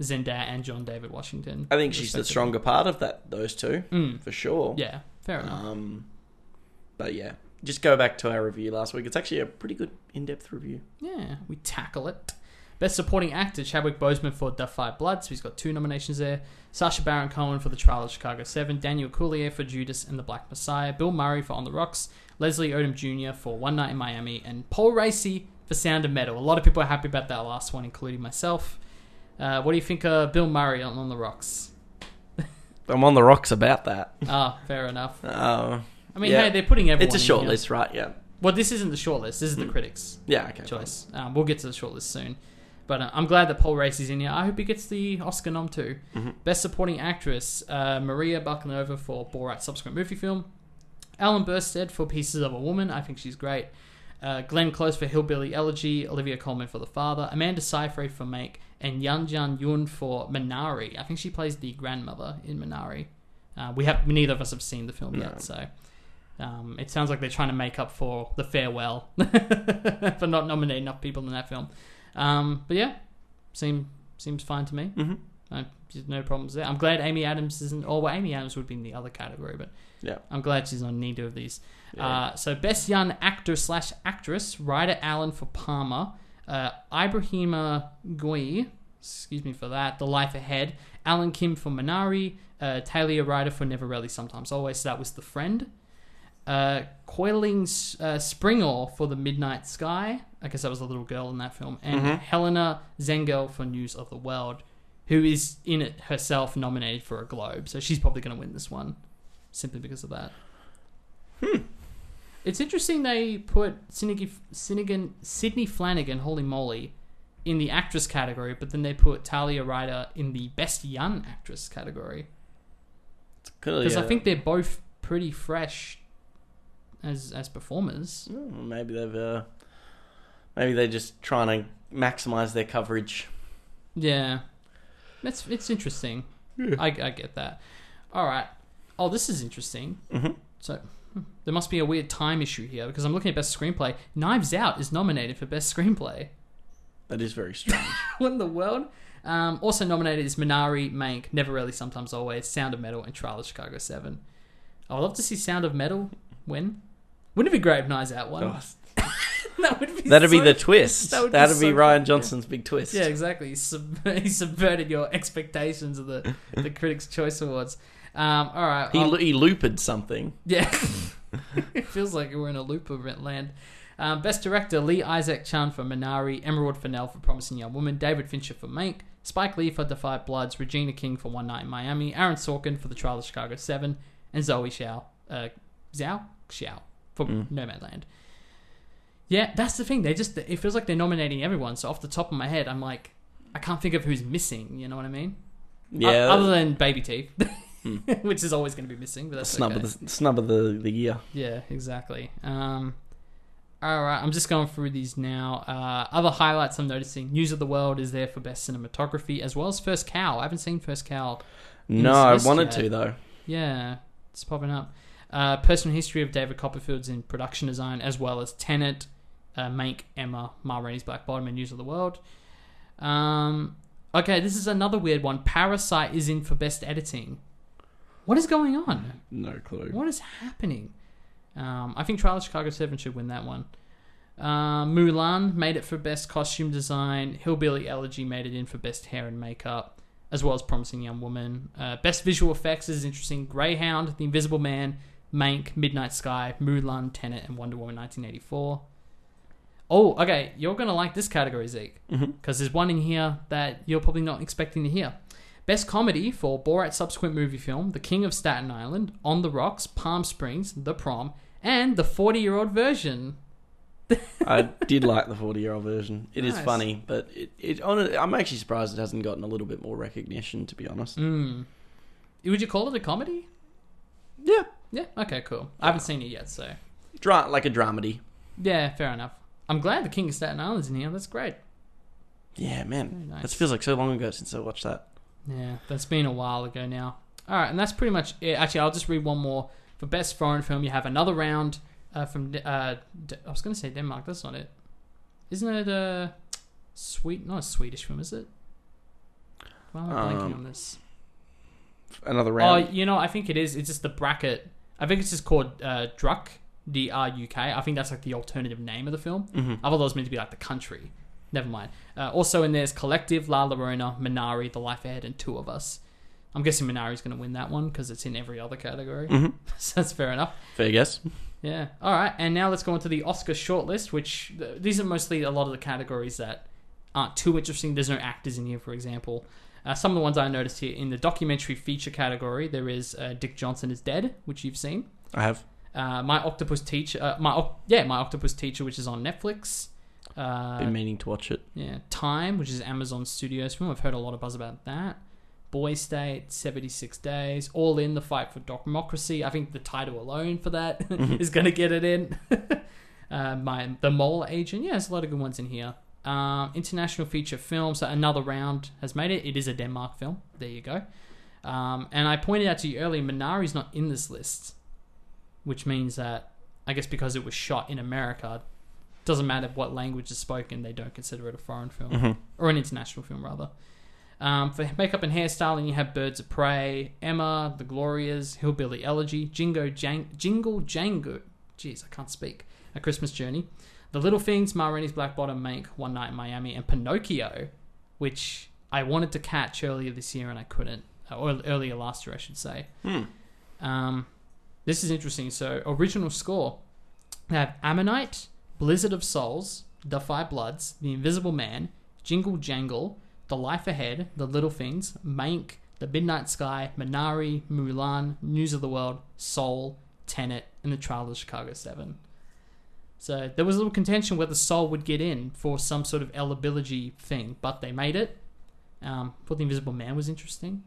Zendaya and John David Washington. I think she's the stronger part of that. Those two, Mm, for sure. yeah, fair enough. Um, but yeah, just go back to our review last week. It's actually a pretty good in-depth review. Yeah, we tackle it. Best Supporting Actor, Chadwick Boseman for The Five Bloods. He's got two nominations there. Sacha Baron Cohen for The Trial of Chicago 7. Daniel Kaluuya for Judas and the Black Messiah. Bill Murray for On the Rocks. Leslie Odom Jr. for One Night in Miami. And Paul Raci for Sound of Metal. A lot of people are happy about that last one, including myself. Uh, what do you think of Bill Murray on On the Rocks? I'm on the rocks about that. Ah, fair enough. Uh, I mean, Yeah. hey, they're putting everyone it's a short here. list, right? Yeah. Well, this isn't the short list. This is the Hmm. critics. Yeah. Okay. choice. Um, we'll get to the shortlist soon. But uh, I'm glad that Paul Raci's in here. I hope he gets the Oscar nom too. Mhm. Best Supporting Actress, uh, Maria Bakalova for Borat's subsequent movie film. Ellen Burstyn for Pieces of a Woman. I think she's great. Uh, Glenn Close for Hillbilly Elegy. Olivia Colman for The Father. Amanda Seyfried for Mank. And Yan Jan Yun for Minari. I think she plays the grandmother in Minari. Uh, we have neither of us have seen the film No. yet, so um, it sounds like they're trying to make up for the farewell for not nominating enough people in that film. Um, but yeah, seem seems fine to me. hmm Uh, there's no problems there. I'm glad Amy Adams isn't. Or well, Amy Adams would be in the other category, but Yeah. I'm glad she's on neither of these. Yeah. Uh, so best young actor slash actress: Ryder Allen for Palmer, uh, Ibrahima Gueye, excuse me for that. The Life Ahead. Alan Kim for Minari. Uh, Talia Ryder for Never Really Sometimes Always. So that was the friend. Uh, Coiling uh, Springer for The Midnight Sky. I guess that was a little girl in that film. And Mhm. Helena Zengel for News of the World, who is in it herself nominated for a Globe. So she's probably going to win this one simply because of that. Hmm. It's interesting they put Sydney, Sydney, Sidney Flanigan, holy moly, in the actress category, but then they put Talia Ryder in the best young actress category. Because I a- think they're both pretty fresh as as performers. Oh, maybe they've uh, maybe they're just trying to maximize their coverage. Yeah, that's it's interesting. Yeah. I, I get that. All right. Oh, this is interesting. hmm So there must be a weird time issue here because I'm looking at best screenplay. Knives Out is nominated for best screenplay. That is very strange. what in the world? Um, also nominated is Minari, Mank, Never Really, Sometimes Always, Sound of Metal, and Trial of Chicago 7. I would love to see Sound of Metal win. Wouldn't it be great if Knives Out won? Oh, that would be that'd be the twist. that would be That'd be so Rian. Johnson's big twist. Yeah, exactly. He subverted your expectations of the, the Critics' Choice Awards. Um, all right. He I'll- he looped something. Yeah. it feels like we're in a loop of land. Um, Best Director Lee Isaac Chung for Minari, Emerald Fennell for Promising Young Woman, David Fincher for Mank, Spike Lee for The Five Bloods, Regina King for One Night in Miami, Aaron Sorkin for The Trial of Chicago 7, and Zoe Xiao, uh, Zhao Xiao for Mm. Nomadland. Yeah, that's the thing. They just it feels like they're nominating everyone. So off the top of my head, I'm like, I can't think of who's missing. You know what I mean? Yeah, O- other than Baby Teeth, Which is always going to be missing. But that's snub okay. of the snub of the, the year. Yeah, exactly. Um, all right, I'm just going through these now. Uh, other highlights I'm noticing: News of the World is there for best cinematography, as well as First Cow. I haven't seen First Cow. No, I wanted yet. to though. Yeah, it's popping up. Uh, personal history of David Copperfield's in production design, as well as Tenet, uh, Mank, Emma, Ma Rainey's Black Bottom, and News of the World. Um, okay, this is another weird one. Parasite is in for best editing. What is going on? No clue. What is happening? Um, I think Trial of Chicago 7 should win that one. Um, Mulan made it for Best Costume Design. Hillbilly Elegy made it in for Best Hair and Makeup, as well as Promising Young Woman. Uh, best Visual Effects is interesting. Greyhound, The Invisible Man, Mank, Midnight Sky, Mulan, Tenet, and Wonder Woman 1984. Oh, okay. You're going to like this category, Zeke hmm because there's one in here that you're probably not expecting to hear. Best comedy for Borat subsequent movie film, The King of Staten Island, On the Rocks, Palm Springs, The Prom, and the 40 year old version. I did like the forty-year-old version. It is Nice. funny, but it, it on I'm actually surprised it hasn't gotten a little bit more recognition. To be honest. Mm. Would you call it a comedy? Yeah, Yeah, okay, cool. I haven't seen it yet, so. Dra- like a dramedy. Yeah, fair enough. I'm glad The King of Staten Island's in here. That's great. Yeah, man. Nice. That feels like so long ago since I watched that. Yeah, that's been a while ago now. All right, and that's pretty much it. Actually, I'll just read one more. For best foreign film, you have another round uh, from. Uh, D- I was going to say Denmark. That's not it. Isn't it a sweet? Not a Swedish film, is it? Why am I blanking Um, on this? Another round. Oh, you know, I think it is. It's just the bracket. I think it's just called uh, Druk, D R U K. I think that's like the alternative name of the film. hmm I thought that was meant to be like the country. Never mind. Uh, also in there's Collective, La Llorona, Minari, The Life Ahead, and Two of Us. I'm guessing Minari's going to win that one because it's in every other category. hmm so that's fair enough. Fair guess. Yeah. All right. And now let's go on to the Oscar shortlist, which th- these are mostly a lot of the categories that aren't too interesting. There's no actors in here, for example. Uh, some of the ones I noticed here in the documentary feature category, there is uh, Dick Johnson is Dead, which you've seen. I have. Uh, my Octopus Teacher, uh, my yeah, my Octopus Teacher, which is on Netflix. Uh, Been meaning to watch it. yeah, Time, which is Amazon Studios film. I've heard a lot of buzz about that. Boy State, 76 Days, All In, The Fight for Democracy. I think the title alone for that is going to get it in. uh, my The Mole Agent. Yeah, there's a lot of good ones in here. Um, international feature film. So another round has made it. It is a Denmark film. There you go. Um, and I pointed out to you earlier, Minari's not in this list, which means that I guess because it was shot in America, doesn't matter what language is spoken, they don't consider it a foreign film hmm or an international film rather. Um, for makeup and hairstyling, you have Birds of Prey, Emma, The Glorias, Hillbilly Elegy, Jingo Jang- Jingle Jango, jeez, I can't speak, A Christmas Journey, The Little Things, Ma Rainey's Black Bottom, Mank, One Night in Miami, and Pinocchio, which I wanted to catch earlier this year and I couldn't, or earlier last year, I should say. Hmm. Um, this is interesting. So, original score. They have Ammonite, Blizzard of Souls, The Five Bloods, The Invisible Man, Jingle Jangle, The Life Ahead, The Little Things, Mank, The Midnight Sky, Minari, Mulan, News of the World, Soul, Tenet, and The Trial of Chicago 7. So there was a little contention whether Soul would get in for some sort of eligibility thing, but they made it. Um, thought The Invisible Man was interesting.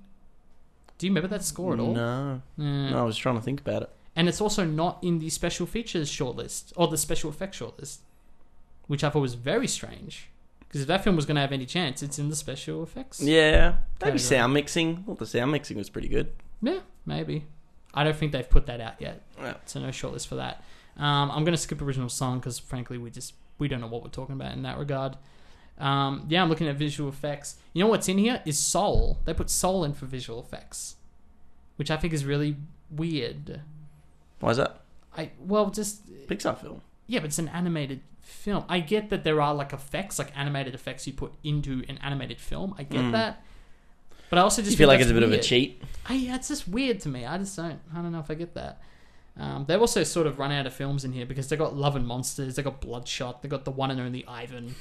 Do you remember that score at all? No. Eh. No, I was trying to think about it. And it's also not in the special features shortlist or the special effects shortlist, which I thought was very strange. Because if that film was going to have any chance, it's in the special effects. Yeah. Category. Maybe sound mixing. Well, the sound mixing was pretty good. Yeah, maybe. I don't think they've put that out yet, Yeah. so no shortlist for that. Um, I'm going to skip original song because, frankly, we just we don't know what we're talking about in that regard. Um, yeah, I'm looking at visual effects. You know what's in here is Soul. They put Soul in for visual effects, which I think is really weird. Why is that? I well, just Pixar film. Yeah, but it's an animated film. I get that there are like effects, like animated effects you put into an animated film. I get Mm. that. But I also just you feel think like it's a that's bit of a weird. cheat. I, yeah, it's just weird to me. I just don't. I don't know if I get that. Um, they've also sort of run out of films in here because they got Love and Monsters, they got Bloodshot, they got the one and only Ivan.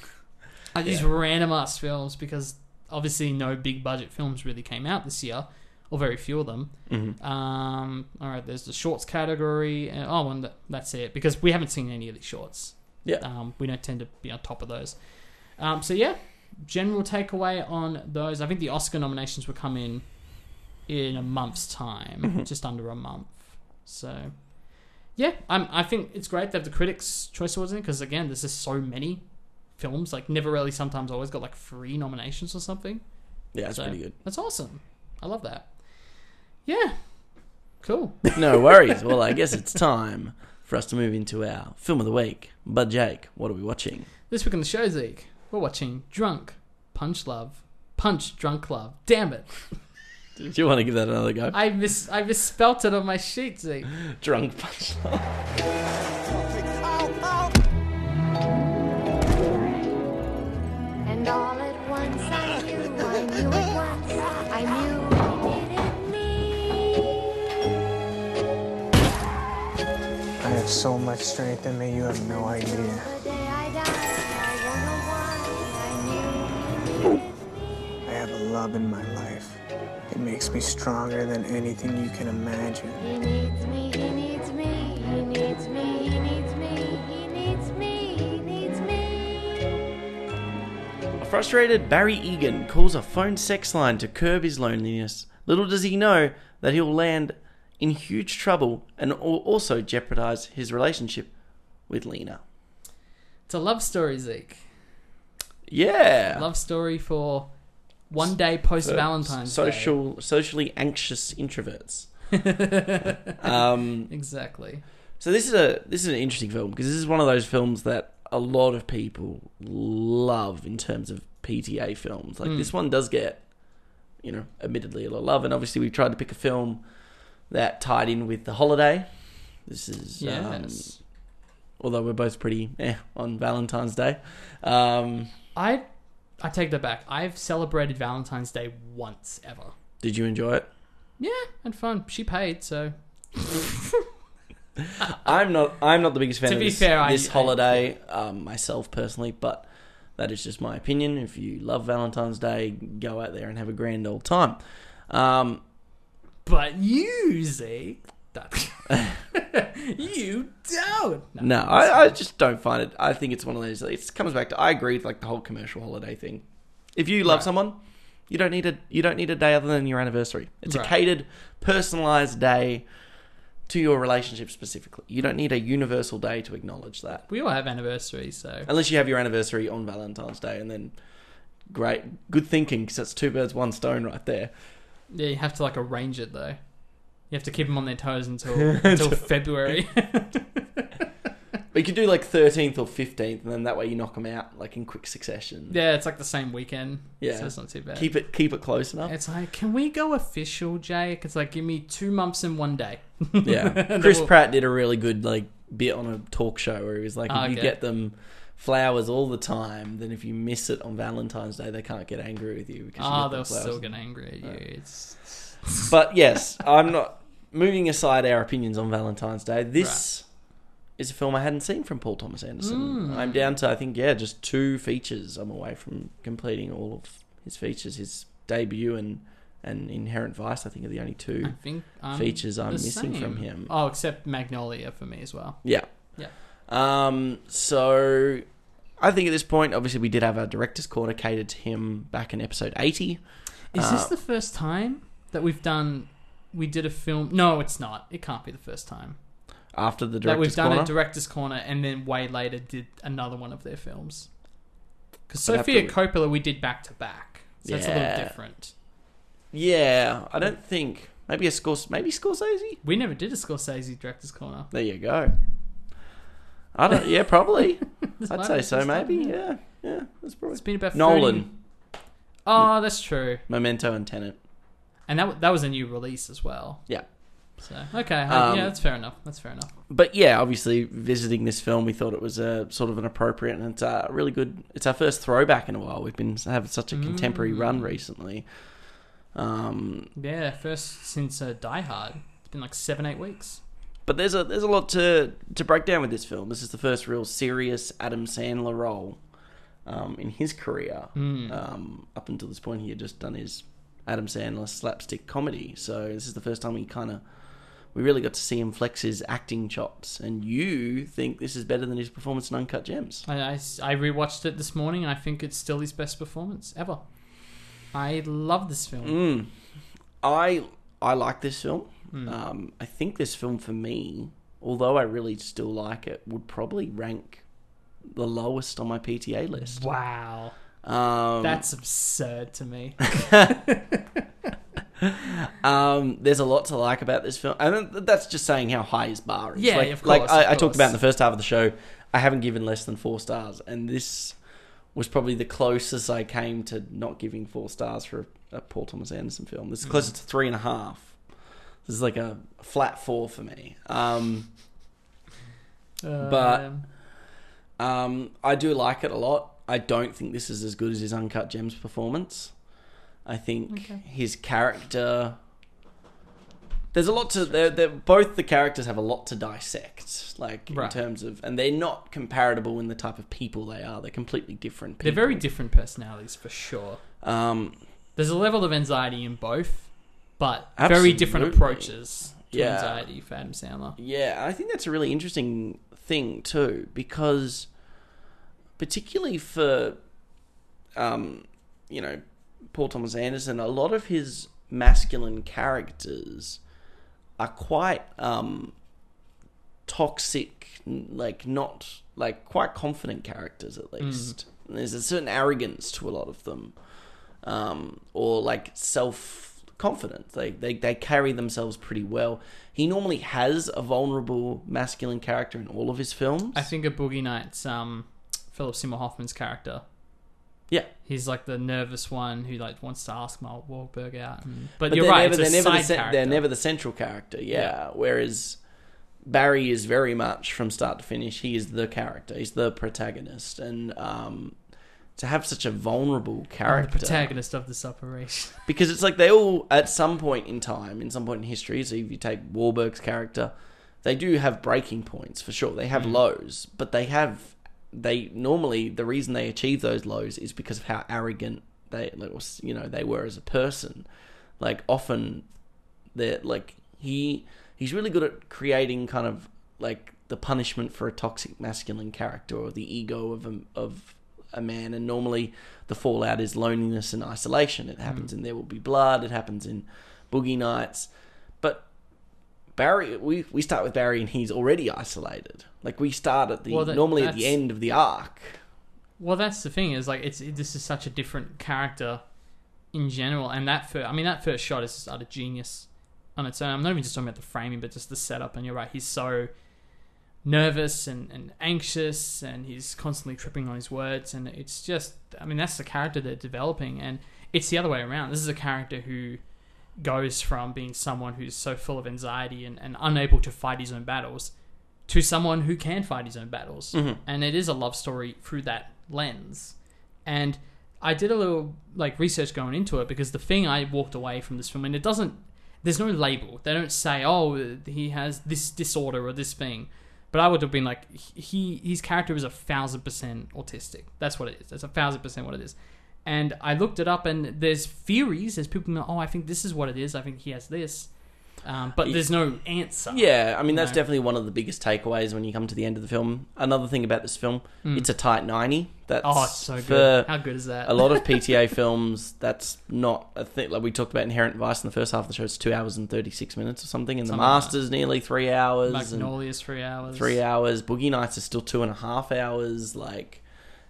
Like these Yeah. random ass films because obviously no big budget films really came out this year, or very few of them. Mhm. Um, all right, there's the shorts category. And, oh, and that, that's it because we haven't seen any of these shorts. Yeah. Um, we don't tend to be on top of those. Um, so yeah, general takeaway on those. I think the Oscar nominations will come in in a month's time, Mhm. just under a month. So yeah, I'm, I think it's great have the Critics' Choice Awards in because again, there's just so many films. Like never really, sometimes always got like three nominations or something. Yeah, it's So- pretty good. That's awesome. I love that. Yeah, cool. No worries. well, I guess it's time for us to move into our film of the week. But Jake, what are we watching? This week on the show, Zeke, we're watching Drunk Punch Love. Punch Drunk Love. Damn it. Did you want to give that another go? I miss I misspelt it on my sheet, Zeke. Drunk punch. And have so much strength in me, you have no idea. The I died, I wonder why, I knew you needed me. I have a love in my life. It makes me stronger than anything you can imagine. He needs me, he needs me, he needs me, he needs me, he needs me, he needs me. A frustrated Barry Egan calls a phone sex line to curb his loneliness. Little does he know that he'll land in huge trouble and also jeopardize his relationship with Lena. It's a love story, Zeke. Yeah. Love story for one day post Valentine's social, socially anxious introverts. um, Exactly. so this is a this is an interesting film because this is one of those films that a lot of people love in terms of PTA films. Like Mm. this one does get, you know, admittedly a lot of love, and obviously we tried to pick a film that tied in with the holiday. This is um, although we're both pretty eh on Valentine's Day. Um, I I take that back. I've celebrated Valentine's Day once ever. did you enjoy it? Yeah, had fun. She paid, so I'm not. I'm not the biggest fan To of be this, fair, this I- holiday um, myself personally, but that is just my opinion. If you love Valentine's Day, go out there and have a grand old time. Um, but you, that you don't. no, I, I just don't find it. I think it's one of those. It comes back to. I agree with like the whole commercial holiday thing. If you love Right. someone, you don't need a you don't need a day other than your anniversary. It's Right. a catered, personalized day to your relationship specifically. You don't need a universal day to acknowledge that. We all have anniversaries, so Unless you have your anniversary on Valentine's Day, and then great, good thinking, because that's two birds, one stone right there. Yeah, you have to like arrange it though. You have to keep them on their toes until until February. But you could do like thirteenth or fifteenth, and then that way you knock them out like in quick succession. yeah, it's like the same weekend. Yeah. so it's not too bad. Keep it keep it close enough. It's like, can we go official, Jake? It's like, give me two months in one day. Yeah, Chris Pratt did a really good like bit on a talk show where he was like, if Ah, you okay. get them flowers all the time, then if you miss it on Valentine's Day, they can't get angry with you because you Oh, get them they'll flowers. still get angry at you. It's But yes, I'm not moving aside our opinions on Valentine's Day. This is a film I hadn't seen from Paul Thomas Anderson. Mm. I'm down to I think yeah, just two features. I'm away from completing all of his features. His debut and and Inherent Vice, I think, are the only two I'm features I'm missing from him. Oh, except Magnolia for me as well. Yeah. Yeah. Um. So, I think at this point, obviously, we did have our director's corner catered to him back in episode 80. Is this Uh, the first time that we've done? We did a film. No, it's not. It can't be the first time After the director's that we've done corner. a director's corner, and then way later did another one of their films. Because Sofia to- Coppola, we did back to back, so that's a little different. yeah, I don't think maybe a Scors- maybe Scorsese. We never did a Scorsese director's corner. There you go. I don't. Yeah, probably. I'd say so. the first time, Maybe. Yeah. Yeah. That's probably It's been about 30 Nolan, Oh, that's true. Memento, and Tenet. And that that was a new release as well. Yeah. So okay, Um, yeah, that's fair enough. That's fair enough. But yeah, obviously visiting this film, we thought it was a sort of an appropriate and it's a really good. It's our first throwback in a while. We've been having such a contemporary Mm. run recently. Um, Yeah, first since uh, Die Hard. It's been like seven, eight weeks. But there's a there's a lot to to break down with this film. This is the first real serious Adam Sandler role um, in his career. Hmm. Um, up until this point, he had just done his Adam Sandler slapstick comedy. So this is the first time we kind of we really got to see him flex his acting chops. And you think this is better than his performance in Uncut Gems? I, I, I rewatched it this morning and I think it's still his best performance ever. I love this film. Mm. I I like this film. Hmm. Um, I think this film for me, although I really still like it, would probably rank the lowest on my PTA list. Wow. Um, That's absurd to me. um, there's a lot to like about this film, and that's just saying how high his bar is. Yeah, like, of like course, I, of I talked about in the first half of the show. I haven't given less than four stars, and this was probably the closest I came to not giving four stars for a, a Paul Thomas Anderson film. This is closer Mm. to three and a half. This is like a flat four for me. Um, But- Um, Um, I do like it a lot. I don't think this is as good as his Uncut Gems performance. I think Okay. his character. There's a lot to. They're, they're, both the characters have a lot to dissect, like Right. in terms of, and they're not comparable in the type of people they are. They're completely different. People. They're very different personalities for sure. Um, There's a level of anxiety in both, but very different approaches to Yeah. anxiety for Adam Sandler. Yeah, I think that's a really interesting thing too, because particularly for, um, you know, Paul Thomas Anderson, a lot of his masculine characters are quite um, toxic, like not like quite confident characters at least. There's a certain arrogance to a lot of them, um, or like self confidence. They, they they carry themselves pretty well. He normally has a vulnerable masculine character in all of his films. I think of Boogie Nights, um, Philip Seymour Hoffman's character. Yeah. He's like the nervous one who like wants to ask Mark Wahlberg out. And, but, but you're right, Never, they're, never the cen- they're never the central character. Yeah. Whereas Barry is very much from start to finish. He is the character. He's the protagonist, and um, to have such a vulnerable I'm the character, protagonist of this operation. because it's like they all at some point in time, in some point in history. So if you take Wahlberg's character, they do have breaking points for sure. They have Mm. lows, but they have they normally the reason they achieve those lows is because of how arrogant they you know they were as a person. Like often, they're like he he's really good at creating kind of like the punishment for a toxic masculine character or the ego of a, of a man and normally the fallout is loneliness and isolation. It happens hmm. in there will be blood it happens in boogie nights. But barry we, we start with barry and he's already isolated. Like we start at the Well, that- normally at the end of the arc. Well, that's the thing is like it's it, this is such a different character in general, and that first, I mean that first shot is just utter genius on its own. I'm not even just talking about the framing, but just the setup. And you're right, he's so nervous and, and anxious, and he's constantly tripping on his words, and it's just I mean that's the character they're developing, and it's the other way around. This is a character who goes from being someone who's so full of anxiety and, and unable to fight his own battles to someone who can fight his own battles. Mhm. And it is a love story through that lens. And I did a little like research going into it because the thing I walked away from this film and it doesn't there's no label. They don't say, "Oh, he has this disorder or this thing." But I would have been like, he his character is a thousand percent autistic. That's what it is. That's a thousand percent what it is. And I looked it up, and there's theories. There's people, oh, I think this is what it is. I think he has this, um, but there's no answer. yeah i mean that's No. definitely one of the biggest takeaways when you come to the end of the film another thing about this film Mm. it's a tight 90 that's Oh, it's so good. How good is that? a lot of PTA films, that's not a thing. Like we talked about Inherent Vice in the first half of the show, it's two hours and 36 minutes or something. And Something The like Master's nearly three hours. Magnolia's three hours. three hours. Boogie Nights is still two and a half hours. Like,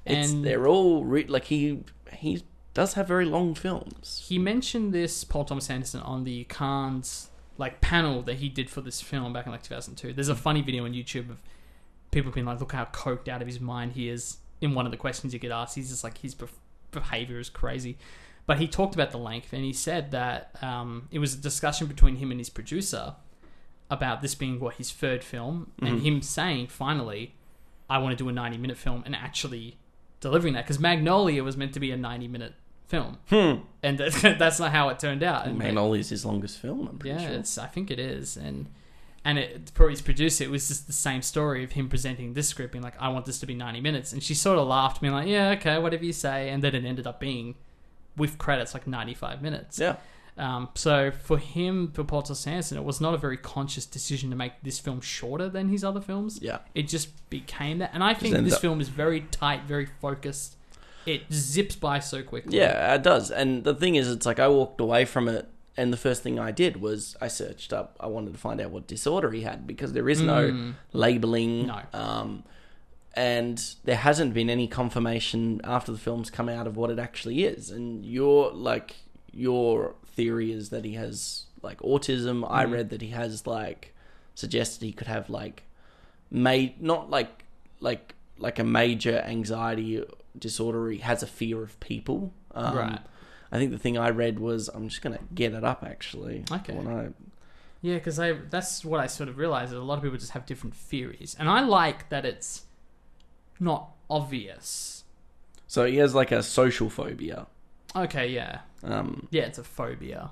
it's, And- they're all, re- like, he he does have very long films. He mentioned this Paul Thomas Anderson on the Cannes like panel that he did for this film back in like 2002. There's a funny video on YouTube of people being like, "Look how coked out of his mind he is." In one of the questions you get asked, he's just like his behavior is crazy. But he talked about the length, and he said that um, it was a discussion between him and his producer about this being what his third film, and Mhm. him saying finally, "I want to do a 90 minute film," and actually delivering that because Magnolia was meant to be a 90 minute film, Hmm. and that, that's not how it turned out. And is his longest film. I'm pretty yeah, sure. it's I think it is, and and it for his producer, it was just the same story of him presenting this script, being like, "I want this to be ninety minutes," and she sort of laughed, being like, "Yeah, okay, whatever you say," and then it ended up being, with credits, like ninety five minutes. Yeah. Um, so for him, for Paul Thomas Anderson, it was not a very conscious decision to make this film shorter than his other films. Yeah. It just became that, and I think this up- film is very tight, very focused. It zips by so quickly. Yeah, it does. And the thing is, it's like I walked away from it, and the first thing I did was I searched up. I wanted to find out what disorder he had because there is no Mm. labeling. No. Um, and there hasn't been any confirmation after the film's come out of what it actually is. And your like your theory is that he has like autism. I Mhm. read that he has like suggested he could have like made not like like like a major anxiety disorder. He has a fear of people. Um, Right. I think the thing I read was I'm just gonna get it up actually. Okay. When I, Yeah, because I that's what I sort of realized that a lot of people just have different theories, and I like that it's not obvious. so he has like a social phobia. Okay, yeah, Um, yeah, it's a phobia.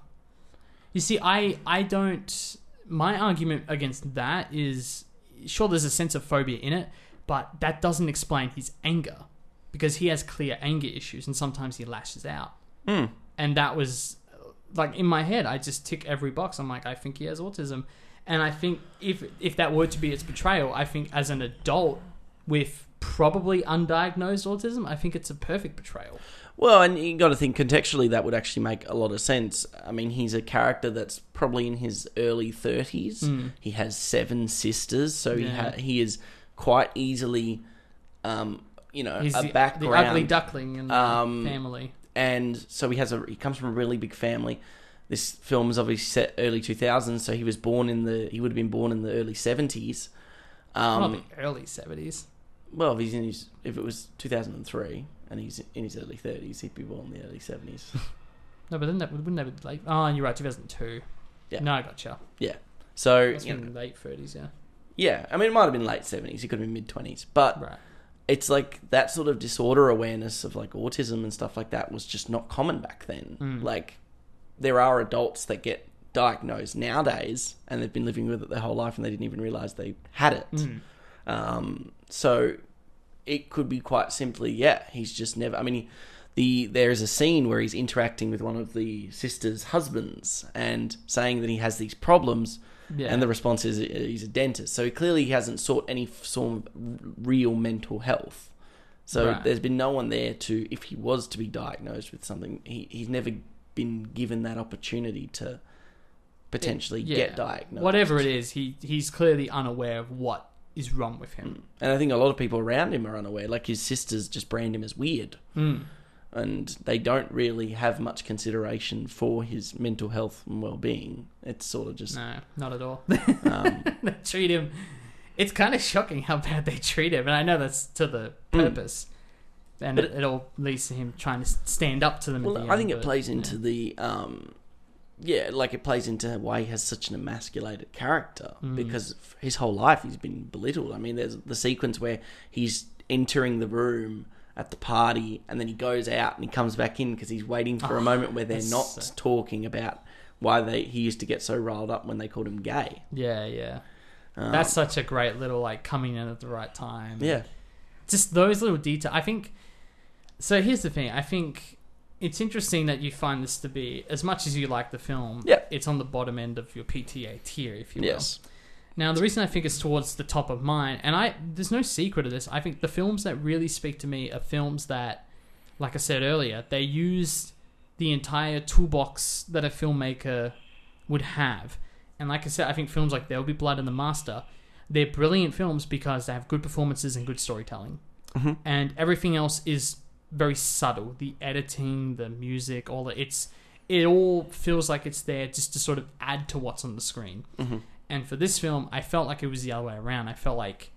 You see, I I don't. My argument against that is sure there's a sense of phobia in it, but that doesn't explain his anger because he has clear anger issues and sometimes he lashes out. hmm. and that was like in my head i just tick every box i'm like i think he has autism and i think if if that were to be its portrayal i think as an adult with probably undiagnosed autism i think it's a perfect portrayal Well, and you got to think contextually that would actually make a lot of sense. I mean, he's a character that's probably in his early 30s. Mm. He has seven sisters, so he ha- he is quite easily, um, you know, he's a the, the ugly duckling in the Um, family and so he has a he comes from a really big family. This film is obviously set early 2000s, so he was born in the he would have been born in the early 70s. Um, not the early 70s well, if he's in his if it was 2003 and he's in his early 30s, he'd be born in the early 70s. no but then that wouldn't that be like oh you're right 2002 Yeah. no i gotcha yeah. So that's you know, been late 30s yeah yeah, I mean, it might have been late 70s. He could have been mid 20s, but right it's like that sort of disorder awareness of like autism and stuff like that was just not common back then. Mm. Like there are adults that get diagnosed nowadays and they've been living with it their whole life and they didn't even realize they had it. Mm. Um, so it could be quite simply, yeah, he's just never. I mean, he, the there is a scene where he's interacting with one of the sisters' husbands and saying that he has these problems, yeah and the response is he's a dentist. So clearly, he hasn't sought any sort of real mental health. So Right. there's been no one there to, if he was to be diagnosed with something, he, he's never been given that opportunity to potentially Yeah. get diagnosed. whatever it is he he's clearly unaware of what is wrong with him And I think a lot of people around him are unaware. Like his sisters just brand him as weird, Mm. And they don't really have much consideration for his mental health and well-being. It's sort of just No, not at all. um, they treat him. It's kind of shocking how bad they treat him, and I know that's to the purpose. And it, it all leads to him trying to stand up to them. well. the I end, think it but, plays yeah. into the um, yeah, like it plays into why he has such an emasculated character Mm. because his whole life he's been belittled. I mean, there's the sequence where he's entering the room at the party and then he goes out and he comes back in because he's waiting for a Oh, moment where they're not talking about why they he used to get so riled up when they called him gay. Yeah, yeah. Um, That's such a great little like coming in at the right time. yeah, just those little details. I think. So here's the thing. I think it's interesting that you find this to be as much as you like the film. Yeah. It's on the bottom end of your PTA tier, if you will. yes, Now, the reason I think it's towards the top of mine, and I there's no secret of this. I think the films that really speak to me are films that, like I said earlier, they use the entire toolbox that a filmmaker would have. And like I said, I think films like There'll Be Blood and The Master, they're brilliant films because they have good performances and good storytelling. Mhm. And everything else is very subtle. The editing, the music, all that. It's it all feels like it's there just to sort of add to what's on the screen. hmm And for this film, I felt like it was the other way around. I felt like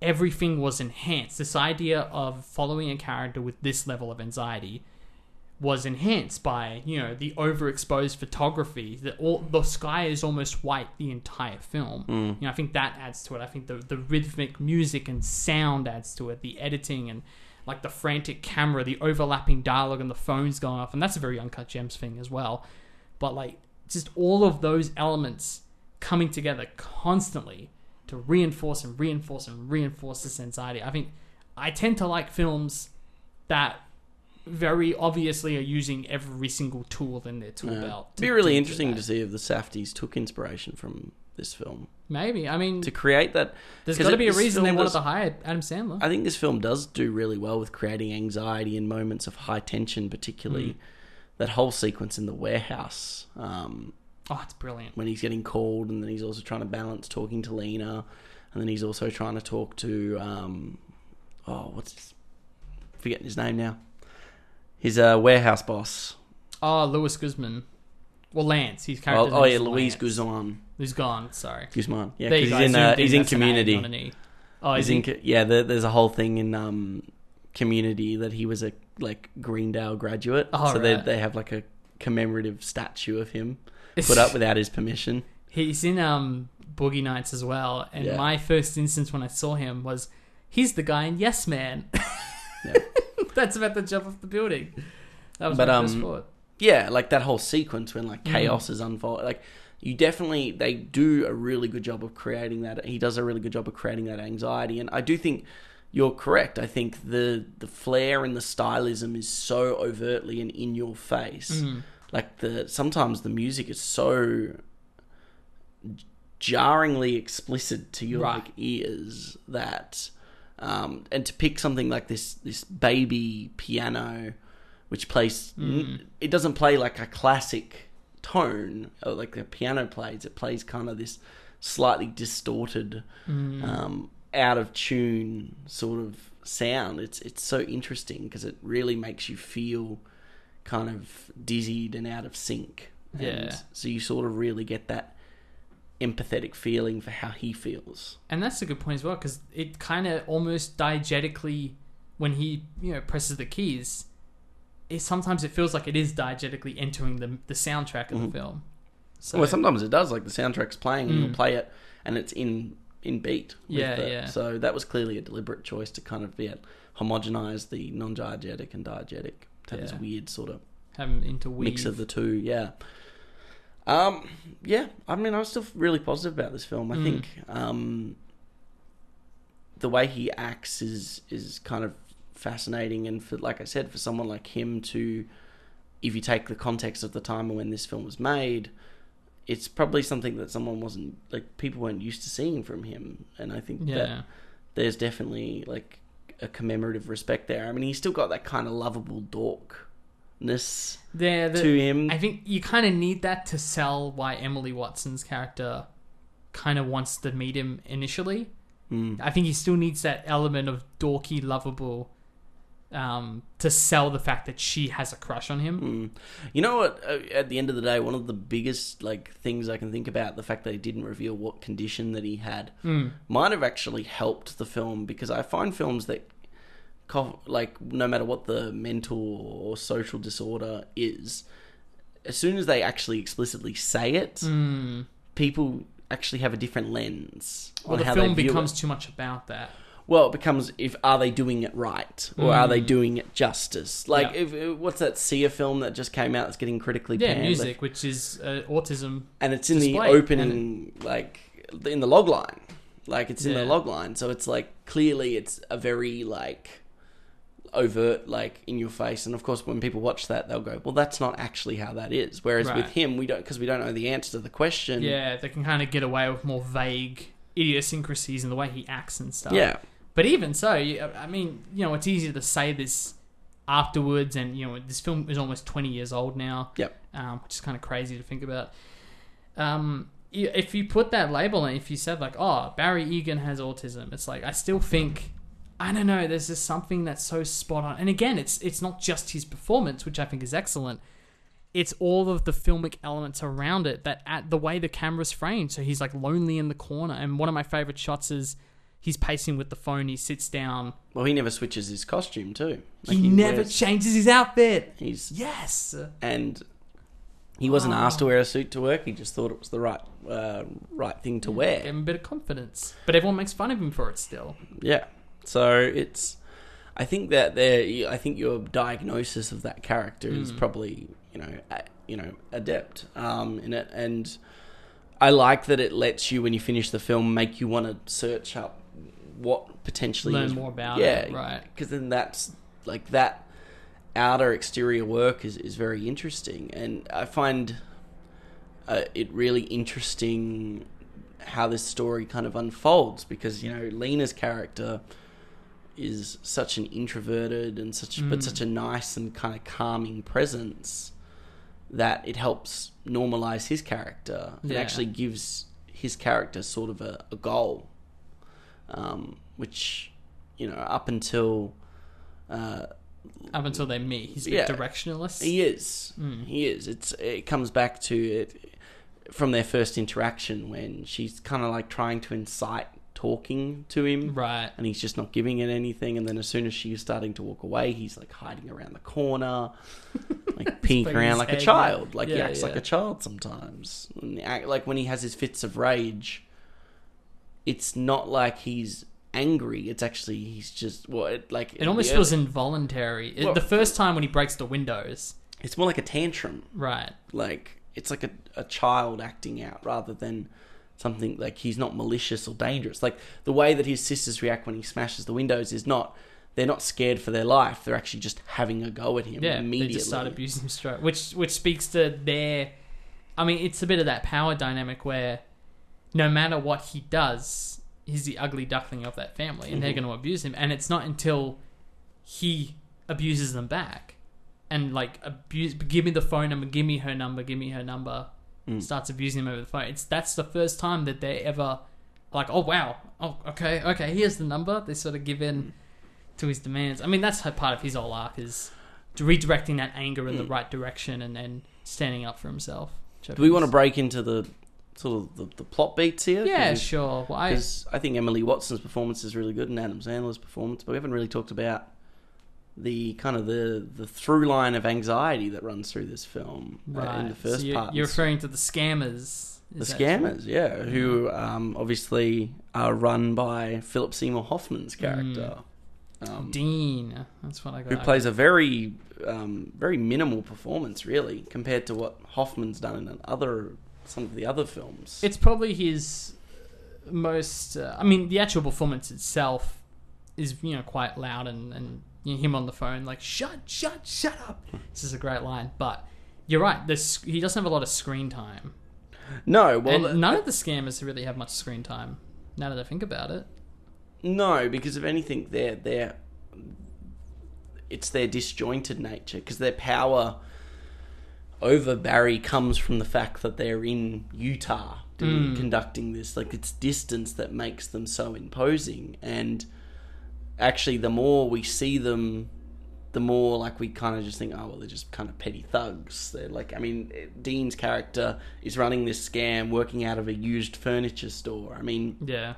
everything was enhanced. This idea of following a character with this level of anxiety was enhanced by, you know, the overexposed photography. The all the sky is almost white the entire film. Mm. You know, I think that adds to it. I think the the rhythmic music and sound adds to it. The editing and like the frantic camera, the overlapping dialogue, and the phones going off, and that's a very uncut gems thing as well. But like just all of those elements coming together constantly to reinforce and reinforce and reinforce this anxiety. I think I tend to like films that very obviously are using every single tool in their tool Yeah. belt. It'd be really interesting to see if the Safdies took inspiration from this film Maybe. I mean, to create that. There's got to be a reason they wanted does- to hire Adam Sandler. I think this film does do really well with creating anxiety in moments of high tension, particularly Mm. that whole sequence in the warehouse um, oh, it's brilliant. when he's getting called, and then he's also trying to balance talking to Lena, and then he's also trying to talk to um, oh, what's his, forgetting his name now. His uh, warehouse boss. Oh, Luis Guzman. Well, Lance. He's Oh, character. oh yeah, Luis Guzman. Who's gone? Sorry. Guzman. Yeah, because he's in uh, he's in That's an A, Community. Oh, He's in, he? yeah, there, there's a whole thing in um, Community that he was a like Greendale graduate, Oh, so they they have like a commemorative statue of him put up without his permission. He's in um Boogie Nights as well. And Yeah. my first instance when I saw him was he's the guy in Yes Man. Yeah. That's about to jump off the building. That was But, my first um, thought. Yeah, like that whole sequence when like Mm. chaos is unfolding. Like you definitely they do a really good job of creating that. He does a really good job of creating that anxiety, and I do think you're correct. I think the the flair and the stylism is so overtly and in your face. Like the sometimes the music is so jarringly explicit to your Right. like ears that um and to pick something like this this baby piano which plays Mm. it doesn't play like a classic tone like the piano plays it plays kind of this slightly distorted Mm. um out of tune sort of sound it's it's so interesting because it really makes you feel kind of dizzied and out of sync and Yeah. so you sort of really get that empathetic feeling for how he feels And that's a good point as well because it kind of almost diegetically, when he you know presses the keys, it sometimes it feels like it is diegetically entering the the soundtrack of Mhm. the film. So well sometimes it does like the soundtrack's playing and Mm. you'll play it and it's in in beat with Yeah, the- yeah. so that was clearly a deliberate choice to kind of be homogenize the non-diegetic and diegetic to have this weird sort of weave. mix of the two. Yeah. Um. Yeah. I mean, I'm still really positive about this film. I Mm. think um, the way he acts is is kind of fascinating, and for like I said, for someone like him to, if you take the context of the time when this film was made. It's probably something that someone wasn't like people weren't used to seeing from him, and I think that there's definitely like a commemorative respect there. I mean, he's still got that kind of lovable dorkness There, the, to him. I think you kind of need that to sell why Emily Watson's character kind of wants to meet him initially. Mm. I think he still needs that element of dorky, lovable, um, to sell the fact that she has a crush on him. Mm. You know what? uh, At the end of the day, one of the biggest like things I can think about the fact that he didn't reveal what condition that he had Mm. might have actually helped the film because I find films that, like, no matter what the mental or social disorder is, as soon as they actually explicitly say it, Mm. people actually have a different lens. Well, on the film becomes it. too much about that. Well, it becomes if are they doing it right or are they Mm. doing it justice? Like, Yeah. if, what's that Sia film that just came out that's getting critically Yeah, panned? music, which is uh, autism. and it's in the opening, like in the log line, like it's in the Yeah. log line. So it's like clearly it's a very like overt, like in your face. And of course, when people watch that, they'll go, "Well, that's not actually how that is." Whereas Right. with him, we don't because we don't know the answer to the question. Yeah, they can kind of get away with more vague idiosyncrasies in the way he acts and stuff. yeah. But even so, I mean, you know, it's easy to say this afterwards, and you know, this film is almost twenty years old now. Yep. Um, which is kind of crazy to think about. Um, if you put that label and if you said like, "Oh, Barry Egan has autism," it's like I still think, I don't know. There's just something that's so spot on. And again, it's it's not just his performance, which I think is excellent. It's all of the filmic elements around it that at the way the camera's framed. So he's like lonely in the corner, and one of my favorite shots is he's pacing with the phone. He sits down. Well, he never switches his costume too. Like, he, never wears- changes his outfit. He's Yes. and he wasn't Oh. asked to wear a suit to work. He just thought it was the right uh, right thing to Gave wear. him a bit of confidence, but everyone makes fun of him for it still. Yeah. So it's I think that there, I think your diagnosis of that character is Mm. probably you know a, you know adept um, in it, and I like that it lets you when you finish the film make you want to search up what potentially Learn is- more about yeah, it, right. Because then that's like that outer exterior work is is very interesting, and I find uh, it really interesting how this story kind of unfolds because you know Lena's character is such an introverted and such but Mm. such a nice and kind of calming presence that it helps normalize his character Yeah. actually gives his character sort of a, a goal um, which you know up until uh, Up until they meet, he's a bit Yeah. directionalist. he is. Mm. He is. It's. It comes back to it from their first interaction when she's kind of like trying to incite talking to him, Right. and he's just not giving it anything. And then as soon as she's starting to walk away, he's like hiding around the corner, like peeking Putting around like a child. Like he yeah, acts like a child sometimes. And act- Like when he has his fits of rage, it's not like he's angry. It's actually he's just well, like It almost feels involuntary. Well- the first time when he breaks the windows. It's more like a tantrum. Right. like it's like a, a child acting out rather than something like he's not malicious or dangerous like the way that his sisters react when he smashes the windows is not they're not scared for their life they're actually just having a go at him Yeah, immediately they just start abusing him straight, which which speaks to their. I mean, it's a bit of that power dynamic where, no matter what he does, he's the ugly duckling of that family, and they're Mhm. going to abuse him. And it's not until he abuses them back, and like abuse, give me the phone number, give me her number, give me her number, Mm. starts abusing him over the phone. It's that's the first time that they ever, like, oh wow, oh okay, okay, here's the number. They sort of give in to his demands. I mean, that's part of his whole arc is redirecting that anger in the Mm. right direction and then standing up for himself. do we want to break into the sort of the, the plot beats here Yeah, sure. Well, I, because I think Emily Watson's performance is really good and Adam Sandler's performance but we haven't really talked about the kind of the the through line of anxiety that runs through this film uh, in the first so you're, part you're referring to the scammers. The that true? scammers, yeah, who um, obviously are run by Philip Seymour Hoffman's character, um, Dean. That's what I got. who plays a very, um, very minimal performance, really, compared to what Hoffman's done in other some of the other films. It's probably his most. Uh, I mean, the actual performance itself is you know quite loud and and you him on the phone like shut shut shut up. This is a great line, but you're right. This he doesn't have a lot of screen time, no, well, and none of the scammers really have much screen time. Now that I think about it, no, because if anything, they're they're it's their disjointed nature because their power over Barry comes from the fact that they're in Utah doing, Mm. conducting this. Like it's distance that makes them so imposing, and actually, the more we see them, the more like we kind of just think, oh well, they're just kind of petty thugs. They're like, I mean, Dean's character is running this scam, working out of a used furniture store. I mean, yeah,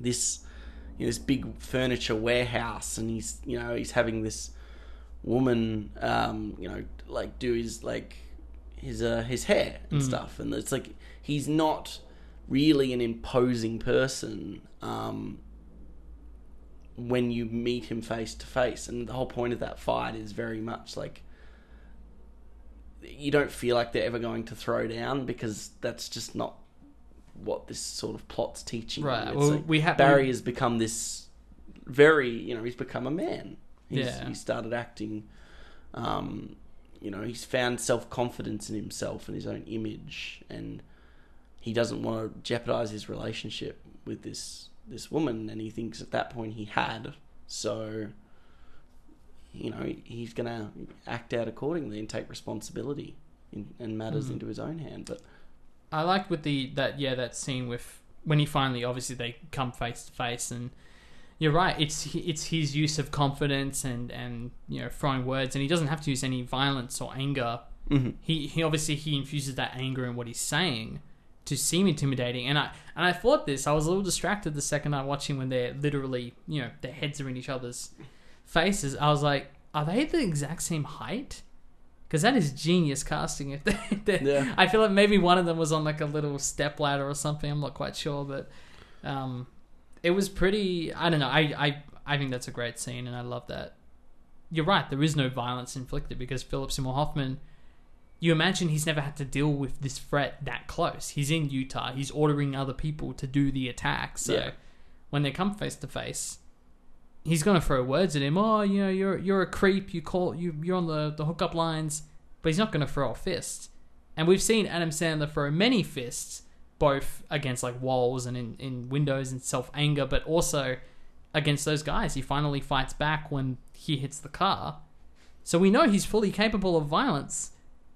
this you know, this big furniture warehouse, and he's you know he's having this woman um, you know like do his like his uh, his hair and Mm. stuff, and it's like he's not really an imposing person um, when you meet him face to face, and the whole point of that fight is very much like you don't feel like they're ever going to throw down because that's just not what this sort of plot's teaching. right. It's Well, like we have Barry has become this very, you know, he's become a man. He's, Yeah. He started acting, um, you know, he's found self confidence in himself and his own image, and he doesn't want to jeopardize his relationship with this this woman, and he thinks at that point he had. So, you know, he's going to act out accordingly and take responsibility in, and matters Mhm. into his own hand. But I liked with the that yeah that scene with when he finally obviously they come face to face and you're right it's it's his use of confidence and and you know throwing words and he doesn't have to use any violence or anger Mhm. he he obviously he infuses that anger in what he's saying to seem intimidating and I and I thought this I was a little distracted the second I watched him when they're literally you know their heads are in each other's faces I was like are they the exact same height because that is genius casting if they, Yeah. I feel like maybe one of them was on like a little step ladder or something. I'm not quite sure, but um, it was pretty. I don't know. I, I I think that's a great scene, and I love that. You're right. There is no violence inflicted because Philip Seymour Hoffman. You imagine he's never had to deal with this threat that close. He's in Utah. He's ordering other people to do the attack. So Yeah. when they come face to face, he's gonna throw words at him. Oh, you know, you're you're a creep. You call you you're on the the hookup lines, but he's not gonna throw a fist. And we've seen Adam Sandler throw many fists, both against like walls and in, in windows and self anger, but also against those guys. He finally fights back when he hits the car. So we know he's fully capable of violence,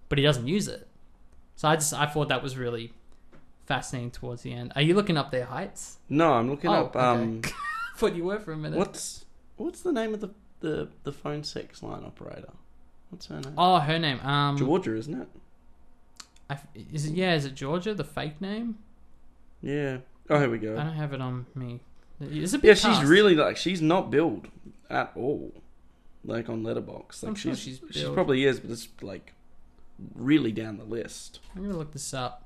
but he doesn't use it. So I just I thought that was really fascinating towards the end. Are you looking up their heights? No, I'm looking Oh, up. Um, thought you were for a minute. what's what's the name of the, the the phone sex line operator? What's her name? Oh, her name. Um, Georgia, isn't it? I is it yeah? Is it Georgia? The fake name? Yeah. Oh, here we go. I don't have it on me. It's a big Yeah, she's really like she's not billed at all, like on Letterboxd. Like I'm sure she's she's probably is, but it's like really down the list. I'm gonna look this up.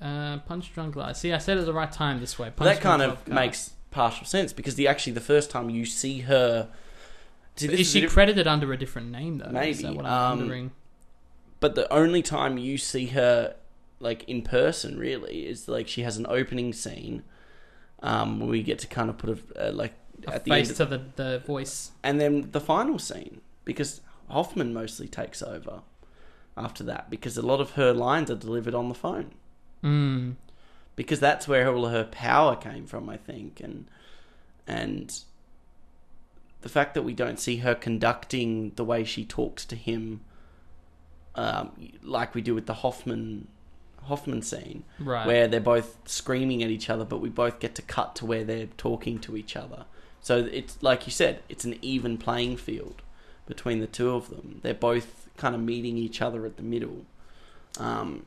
Uh, Punch Drunk Love. See, I said it at the right time this way. Punch that kind of cast. makes partial sense because the actually the first time you see her, see, Is she diff- credited under a different name though? Is Maybe, that what I'm um, wondering? but the only time you see her like in person really is like she has an opening scene, um, where we get to kind of put a uh, like A at the face end, to the, the voice. and then the final scene because Hoffman mostly takes over after that because a lot of her lines are delivered on the phone Mm. because that's where all her power came from, I think, and and the fact that we don't see her conducting the way she talks to him, um, like we do with the Hoffman Hoffman scene, Right. where they're both screaming at each other, but we both get to cut to where they're talking to each other. So it's like you said, it's an even playing field between the two of them. They're both kind of meeting each other at the middle. Um,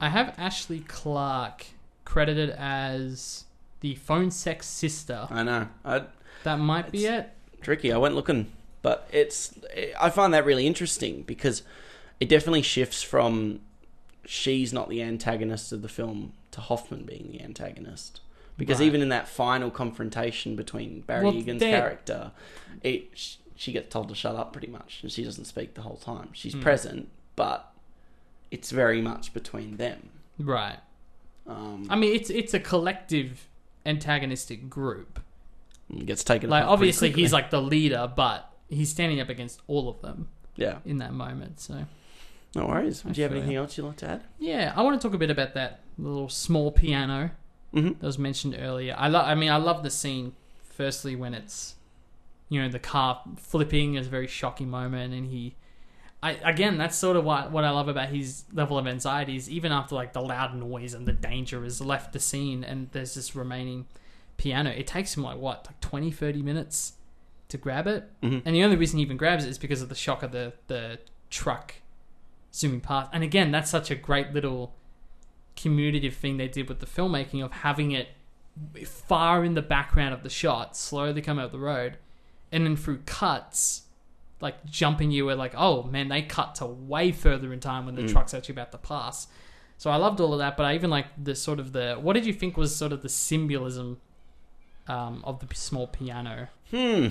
I have Ashley Clark credited as the phone sex sister. I know. I, That might be it. tricky. I went looking, but it's. I find that really interesting because it definitely shifts from she's not the antagonist of the film to Hoffman being the antagonist. Because Right. even in that final confrontation between Barry Well, Egan's character, it she gets told to shut up pretty much, and she doesn't speak the whole time. She's Hmm. present, but it's very much between them. Right. Um, I mean, it's it's a collective antagonistic group. gets taken. Like, obviously, he's like the leader, but he's standing up against all of them yeah. in that moment. So, No worries. Do you have anything else you'd like to add? yeah, I want to talk a bit about that little small piano Mm-hmm. that was mentioned earlier. I love. I mean, I love the scene. Firstly, when it's you know the car flipping is a very shocking moment, and he. I, again, that's sort of what what I love about his level of anxiety is even after like the loud noise and the danger is left the scene and there's this remaining piano, it takes him like what, like 20, 30 minutes to grab it. Mhm. And the only reason he even grabs it is because of the shock of the, the truck zooming past. And again, that's such a great little commutative thing they did with the filmmaking of having it far in the background of the shot, slowly come out the road, and then through cuts, like jumping you were like, oh man, they cut to way further in time when the Mm. truck's actually about to pass. So I loved all of that, but I even like the sort of the what did you think was sort of the symbolism um, of the small piano? Hmm.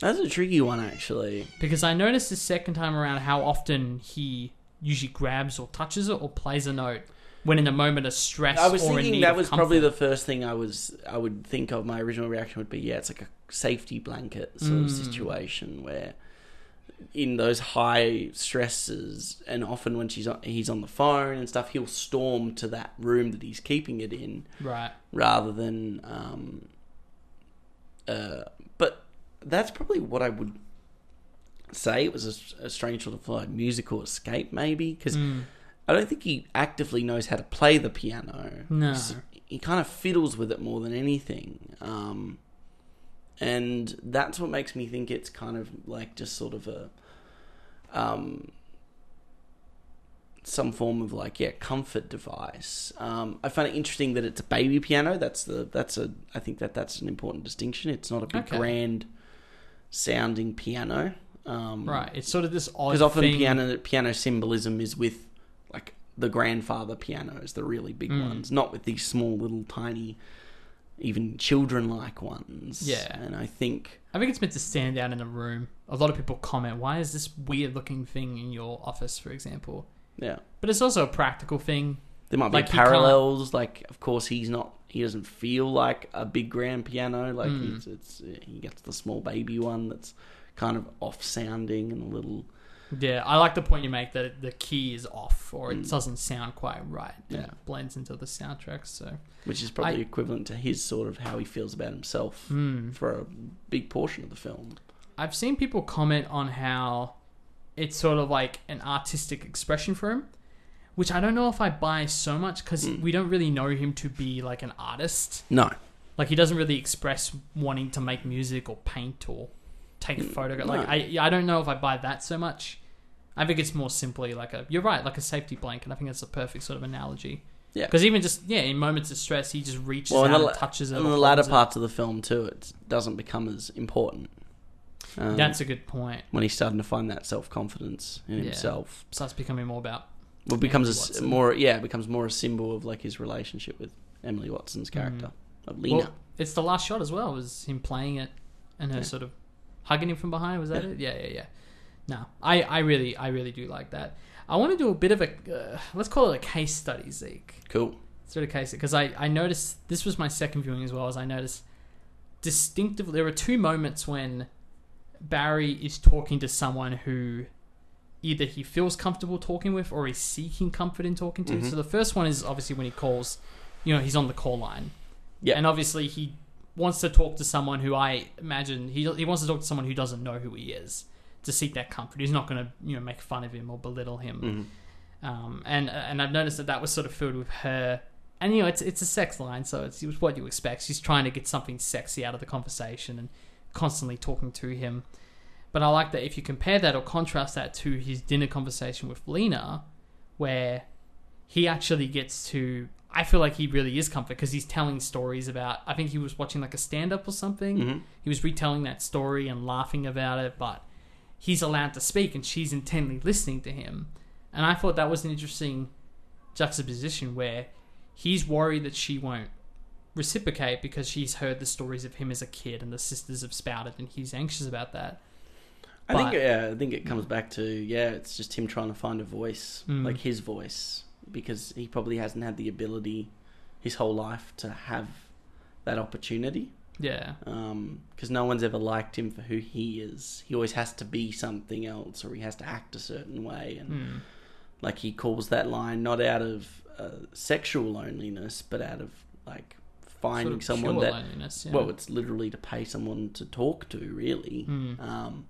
That's a tricky one, actually. Because I noticed the second time around how often he usually grabs or touches it or plays a note when in a moment of stress. I was thinking that was probably the first thing I was I would think of. My original reaction would be, yeah, it's like a safety blanket sort of Mm. situation where, in those high stresses, and often when she's on, he's on the phone and stuff, he'll storm to that room that he's keeping it in right. rather than. Um, uh, but that's probably what I would say. It was a, a strange sort of like musical escape, maybe because Mm. I don't think he actively knows how to play the piano. No. He kind of fiddles with it more than anything. Um, and that's what makes me think it's kind of like just sort of a um, some form of like yeah comfort device. Um, I find it interesting that it's a baby piano. That's the that's a I think that that's an important distinction. It's not a big Okay. grand sounding piano. Um, Right. It's sort of this odd because often thing. piano piano symbolism is with like the grandfather pianos, the really big Mm. ones, not with these small little tiny even children-like ones. Yeah. and I think I think it's meant to stand out in a room. A lot of people comment, "Why is this weird looking thing in your office?" For example, yeah, but it's also a practical thing. there might be Like, parallels. Like, of course, he's not. He doesn't feel like a big grand piano. Like, Mm. it's, it's he gets the small baby one that's kind of off-sounding and a little. Yeah, I like the point you make that the key is off or it Mm. doesn't sound quite right. Yeah. it blends into the soundtrack. So, Which is probably I- equivalent to his sort of how he feels about himself Hmm. for a big portion of the film. I've seen people comment on how it's sort of like an artistic expression for him, which I don't know if I buy so much because Mm. we don't really know him to be like an artist. No, Like he doesn't really express wanting to make music or paint or take Mm, photographs. no. Like I, I don't know if I buy that so much. I think it's more simply like a. You're right, like a safety blanket. I think that's a perfect sort of analogy. Yeah. Because even just yeah, in moments of stress, he just reaches Well, out the and touches it. in the latter holds it. parts of the film too, it doesn't become as important. Um, That's a good point. when he's starting to find that self confidence in Yeah. himself. Starts becoming more about Well, it becomes a more yeah, it becomes more a symbol of like his relationship with Emily Watson's character of Lena. Mm. Well, it's the last shot as well. Was him playing it and her Yeah. sort of hugging him from behind. Was that it? Yeah, yeah, yeah. No, I, I really, I really do like that. I want to do a bit of a, uh, let's call it a case study, Zeke. cool. Sort of case because I, I noticed this was my second viewing as well as I noticed distinctively there are two moments when Barry is talking to someone who either he feels comfortable talking with or he's seeking comfort in talking to. Mhm. So the first one is obviously when he calls, you know, he's on the call line. Yeah. And obviously he wants to talk to someone who I imagine he he wants to talk to someone who doesn't know who he is to seek that comfort. He's not going to you know make fun of him or belittle him. Mhm. Um, and and I've noticed that that was sort of filled with her. And you know, it's it's a sex line, so it's, it's what you expect. She's trying to get something sexy out of the conversation and constantly talking to him. But I like that if you compare that or contrast that to his dinner conversation with Lena, where he actually gets to. I feel like he really is comfort because he's telling stories about. I think he was watching like a stand up or something. Mhm. He was retelling that story and laughing about it, but he's allowed to speak and she's intently listening to him. And I thought that was an interesting juxtaposition where he's worried that she won't reciprocate because she's heard the stories of him as a kid and the sisters have spouted and he's anxious about that. I think yeah, I think it comes back to yeah, it's just him trying to find a voice, Mm. like his voice, because he probably hasn't had the ability his whole life to have that opportunity. Yeah. Because no one's ever liked him for who he is. He always has to be something else, or he has to act a certain way, and Mm. like he calls that line not out of uh, sexual loneliness, but out of like finding Sort of someone that loneliness, yeah. well, it's literally to pay someone to talk to, really. Mm. Um,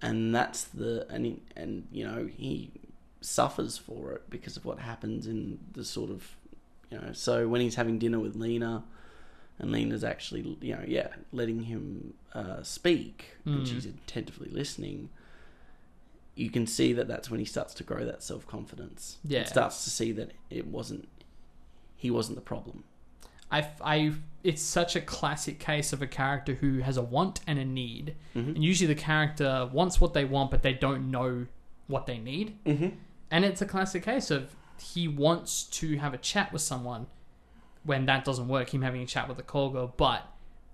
and that's the and and you know he suffers for it because of what happens in the sort of you know. So when he's having dinner with Lena, and Lena's actually you know yeah letting him uh, speak, and Mm. she's attentively listening. You can see that that's when he starts to grow that self confidence. Yeah. starts to see that it wasn't he wasn't the problem. I, I, it's such a classic case of a character who has a want and a need. Mhm. And usually the character wants what they want, but they don't know what they need. Mm-hmm. And it's a classic case of he wants to have a chat with someone when that doesn't work, him having a chat with a call girl. But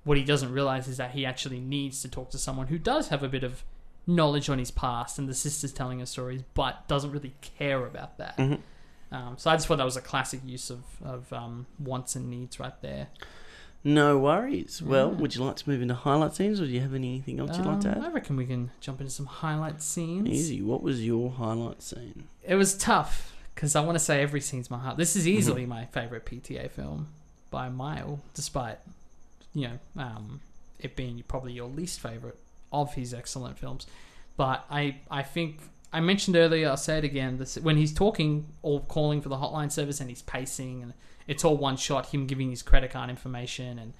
what he doesn't realize is that he actually needs to talk to someone who does have a bit of knowledge on his past and the sister's telling her stories, but doesn't really care about that. Mhm. Um, so I just thought that was a classic use of, of um, wants and needs right there. No worries. Well, Yeah. would you like to move into highlight scenes, or do you have anything else you'd like to Um, I add? reckon we can jump into some highlight scenes. Easy. What was your highlight scene? It was tough because I want to say every scene's my heart. This is Mm-hmm. easily my favorite PTA film by a mile, despite you know um, it being probably your least favorite of his excellent films. But I I think I mentioned earlier. I'll say it again. This, when he's talking or calling for the hotline service and he's pacing and it's all one shot, him giving his credit card information and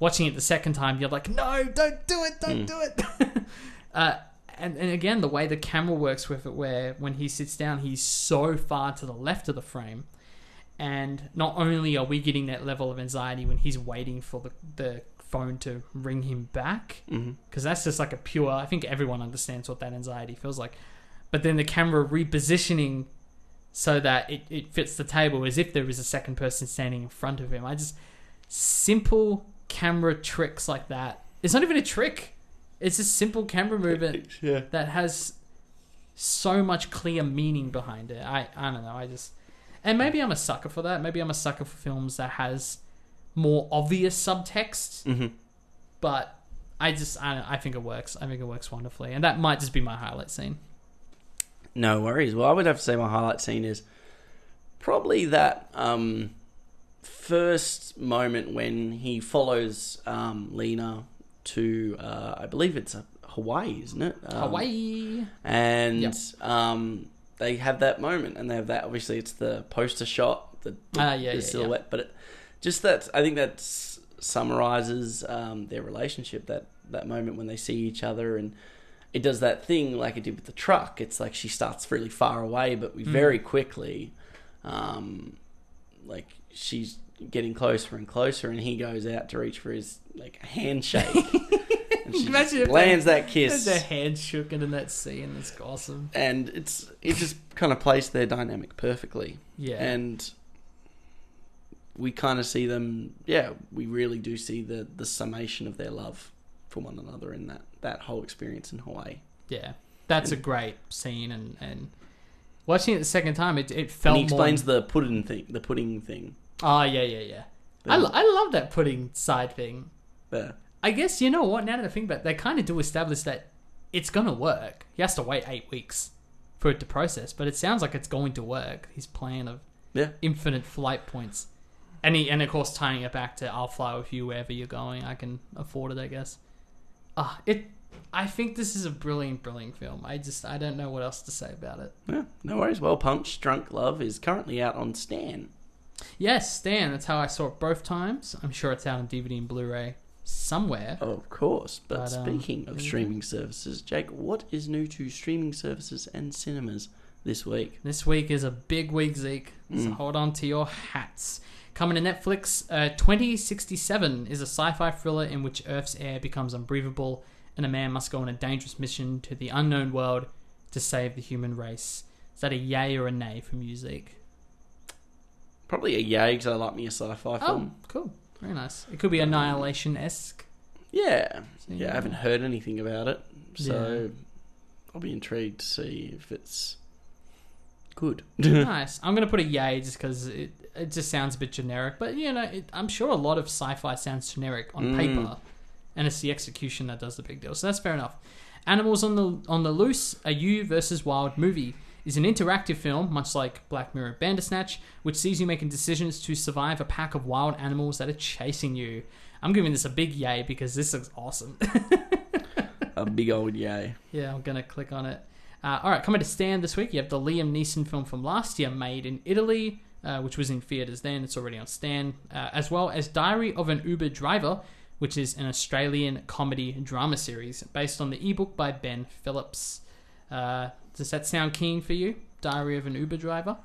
watching it the second time, you're like, no, don't do it, don't Mm. do it. uh, and, and again, the way the camera works with it, where when he sits down, he's so far to the left of the frame. And not only are we getting that level of anxiety when he's waiting for the, the phone to ring him back, Mm-hmm. because that's just like a pure, I think everyone understands what that anxiety feels like. But then the camera repositioning so that it, it fits the table as if there is a second person standing in front of him. I just, simple camera tricks like that. It's not even a trick. It's a simple camera movement Yeah. that has so much clear meaning behind it. I I don't know. I just and maybe I'm a sucker for that. Maybe I'm a sucker for films that has more obvious subtext. Mhm. But I just I don't, I think it works. I think it works wonderfully, and that might just be my highlight scene. No worries. Well, I would have to say my highlight scene is probably that um, first moment when he follows um, Lena to, uh, I believe it's uh, Hawaii, isn't it? Um, Hawaii. And Yep. um, they have that moment, and they have that. Obviously, it's the poster shot, the, Ah, yeah, the yeah, silhouette, but it, just that. I think that summarizes um, their relationship. That that moment when they see each other, and it does that thing like it did with the truck. It's like she starts really far away, but we Mm. very quickly, um, like she's getting closer and closer, and he goes out to reach for his like handshake. and she Imagine if they- lands that kiss Their hands shook in that scene. It's awesome. and it's it just kind of plays their dynamic perfectly. Yeah. And we kind of see them. Yeah, we really do see the the summation of their love for one another in that that whole experience in Hawaii. Yeah, that's a great scene, and and watching it the second time, it it felt and he explains more. the pudding thing, the pudding thing. Oh yeah, yeah, yeah. The- I, lo- I love that pudding side thing. the- I guess you know what. Now that I think about, it, they kind of do establish that it's gonna work. He has to wait eight weeks for it to process, but it sounds like it's going to work. His plan of yeah, infinite flight points, and he and of course tying it back to I'll fly with you wherever you're going. I can afford it, I guess. Ah, it. I think this is a brilliant, brilliant film. I just I don't know what else to say about it. yeah. No worries. Well, Punch Drunk Love is currently out on Stan. Yes, Stan. That's how I saw it both times. I'm sure it's out on DVD and Blu-ray somewhere. Of course. But, But, um, speaking there of streaming services, Jake, what is new to streaming services and cinemas this week? This week is a big week, Zeke. So Mm. hold on to your hats. Coming to Netflix, uh, 2067 is a sci-fi thriller in which Earth's air becomes unbreathable, and a man must go on a dangerous mission to the unknown world to save the human race. Is that a yay or a nay for music? Probably a yay because I like me a sci-fi film. Oh, cool. Very nice. It could be Annihilation-esque. Yeah, So, yeah. I haven't heard anything about it, so Yeah. I'll be intrigued to see if it's good. nice. I'm gonna put a yay just because it it just sounds a bit generic, but you know, it, I'm sure a lot of sci-fi sounds generic on Mm. paper, and it's the execution that does the big deal. So that's fair enough. Animals on the on the Loose, a You versus Wild movie, is an interactive film, much like Black Mirror Bandersnatch, which sees you making decisions to survive a pack of wild animals that are chasing you. I'm giving this a big yay because this looks awesome. a big old yay. Yeah, I'm gonna click on it. Uh, all right, coming to Stan this week, you have the Liam Neeson film from last year, made in Italy, uh, which was in theaters then. It's already on Stan, uh, as well as Diary of an Uber Driver, which is an Australian comedy drama series based on the ebook by Ben Phillips. Uh, does that sound keen for you? Diary of an Uber Driver?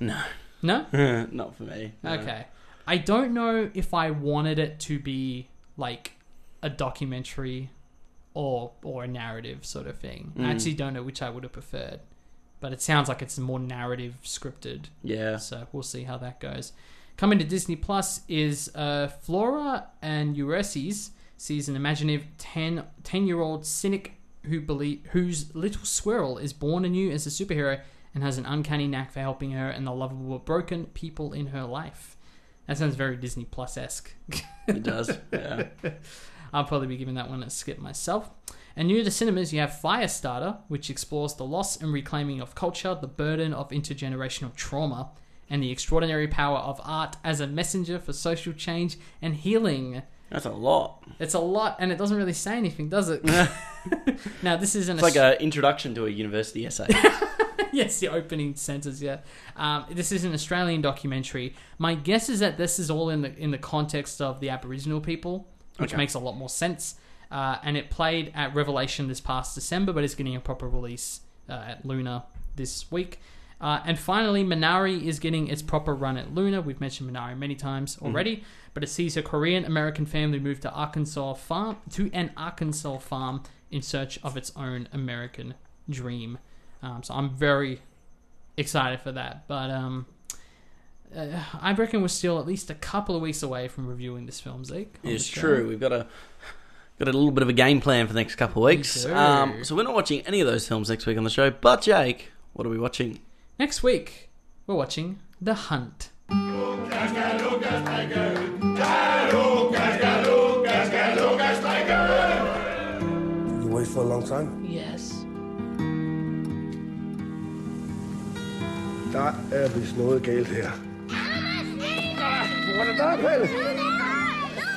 No, No. not for me. no. Okay. I don't know if I wanted it to be like a documentary or or a narrative sort of thing. I Mm. actually don't know which I would have preferred. But it sounds like it's more narrative scripted. Yeah. So we'll see how that goes. Coming to Disney Plus is uh, Flora and Ulysses sees an imaginative 10, 10 year old cynic who believe whose little squirrel is born anew as a superhero and has an uncanny knack for helping her and the lovable broken people in her life. That sounds very Disney Plus esque. It does. Yeah. I'll probably be giving that one a skip myself. And new to cinemas, you have Firestarter, which explores the loss and reclaiming of culture, the burden of intergenerational trauma, and the extraordinary power of art as a messenger for social change and healing. That's a lot. It's a lot, and it doesn't really say anything, does it? now, this is an It's like an introduction to a university essay. yes, the opening sentence. Yeah, um, this is an Australian documentary. My guess is that this is all in the in the context of the Aboriginal people, which Okay. makes a lot more sense. Uh, and it played at Revelation this past December, but it's getting a proper release uh, at Luna this week. Uh, and finally, Minari is getting its proper run at Luna. We've mentioned Minari many times already, but it sees a Korean American family move to Arkansas farm to an Arkansas farm in search of its own American dream. Um, so I'm very excited for that. But um, uh, I reckon we're still at least a couple of weeks away from reviewing this film, Zeke. It's true. We've got a got a little bit of a game plan for the next couple of weeks. do. Um, so we're not watching any of those films next week on the show. But Jake, what are we watching? Next week, we're watching The Hunt. You wait for a long time? Yes. Der er vist noget galt her. Hvor er det der, Pelle?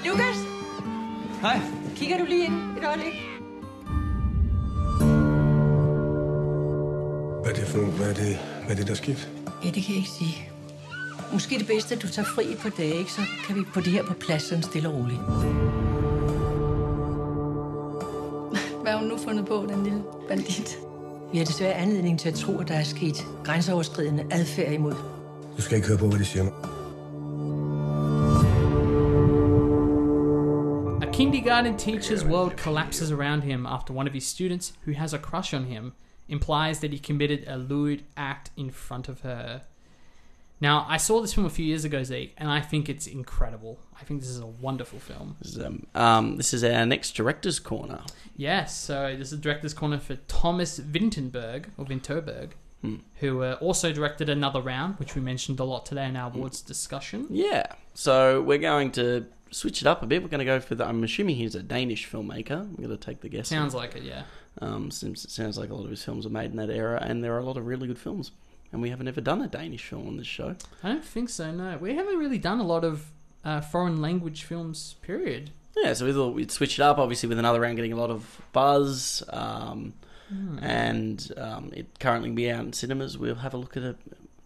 Lukas! Hej. Kigger du lige ind et øjeblik? Hvad er det for nogle- hvad er det, hvad er det der er sket? Ja, det kan jeg ikke sige. Måske det bedste, at du tager fri par dage, ikke? så kan vi få det her på plads sådan stille og roligt. Hvad har hun nu fundet på, den lille bandit? Vi har desværre anledning til at tro, at der er sket grænseoverskridende adfærd imod. Du skal ikke høre på, hvad de siger. Kindergarten teacher's world collapses around him after one of his students, who has a crush on him, implies that he committed a lewd act in front of her. Now, I saw this film a few years ago, Zeke, and I think it's incredible. I think this is a wonderful film. This is, um, um, this is our next director's corner. Yes, so this is director's corner for Thomas Vinterberg, or Vinterberg, who uh, also directed Another Round, which we mentioned a lot today in our awards discussion. Yeah. So we're going to switch it up a bit. We're going to go for the. I'm assuming he's a Danish filmmaker. I'm going to take the guess. Sounds like it, yeah. Um, since it sounds like a lot of his films are made in that era, and there are a lot of really good films. And we haven't ever done a Danish film on this show. I don't think so, no. We haven't really done a lot of uh, foreign language films, period. Yeah, so we thought we'd switch it up, obviously, with another round getting a lot of buzz. Um, And um, it currently be out in cinemas. We'll have a look at a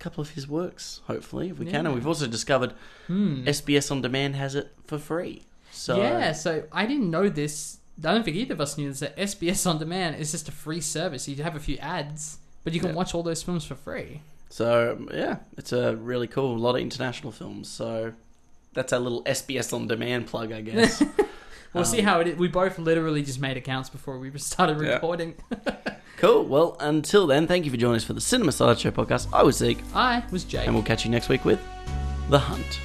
couple of his works, hopefully, if we can. And we've also discovered hmm. SBS On Demand has it for free. So yeah, so I didn't know this. I don't think either of us knew this. That SBS On Demand is just a free service. You have a few ads, but you can Yeah. watch all those films for free. So yeah, it's a really cool. A lot of international films. So that's our little SBS on demand plug, I guess. We'll see um, how it is. We both literally just made accounts before we started Yeah. recording. cool. Well, until then, thank you for joining us for the Cinema Sideshow podcast. I was Zeke, I was Jake. and we'll catch you next week with The Hunt.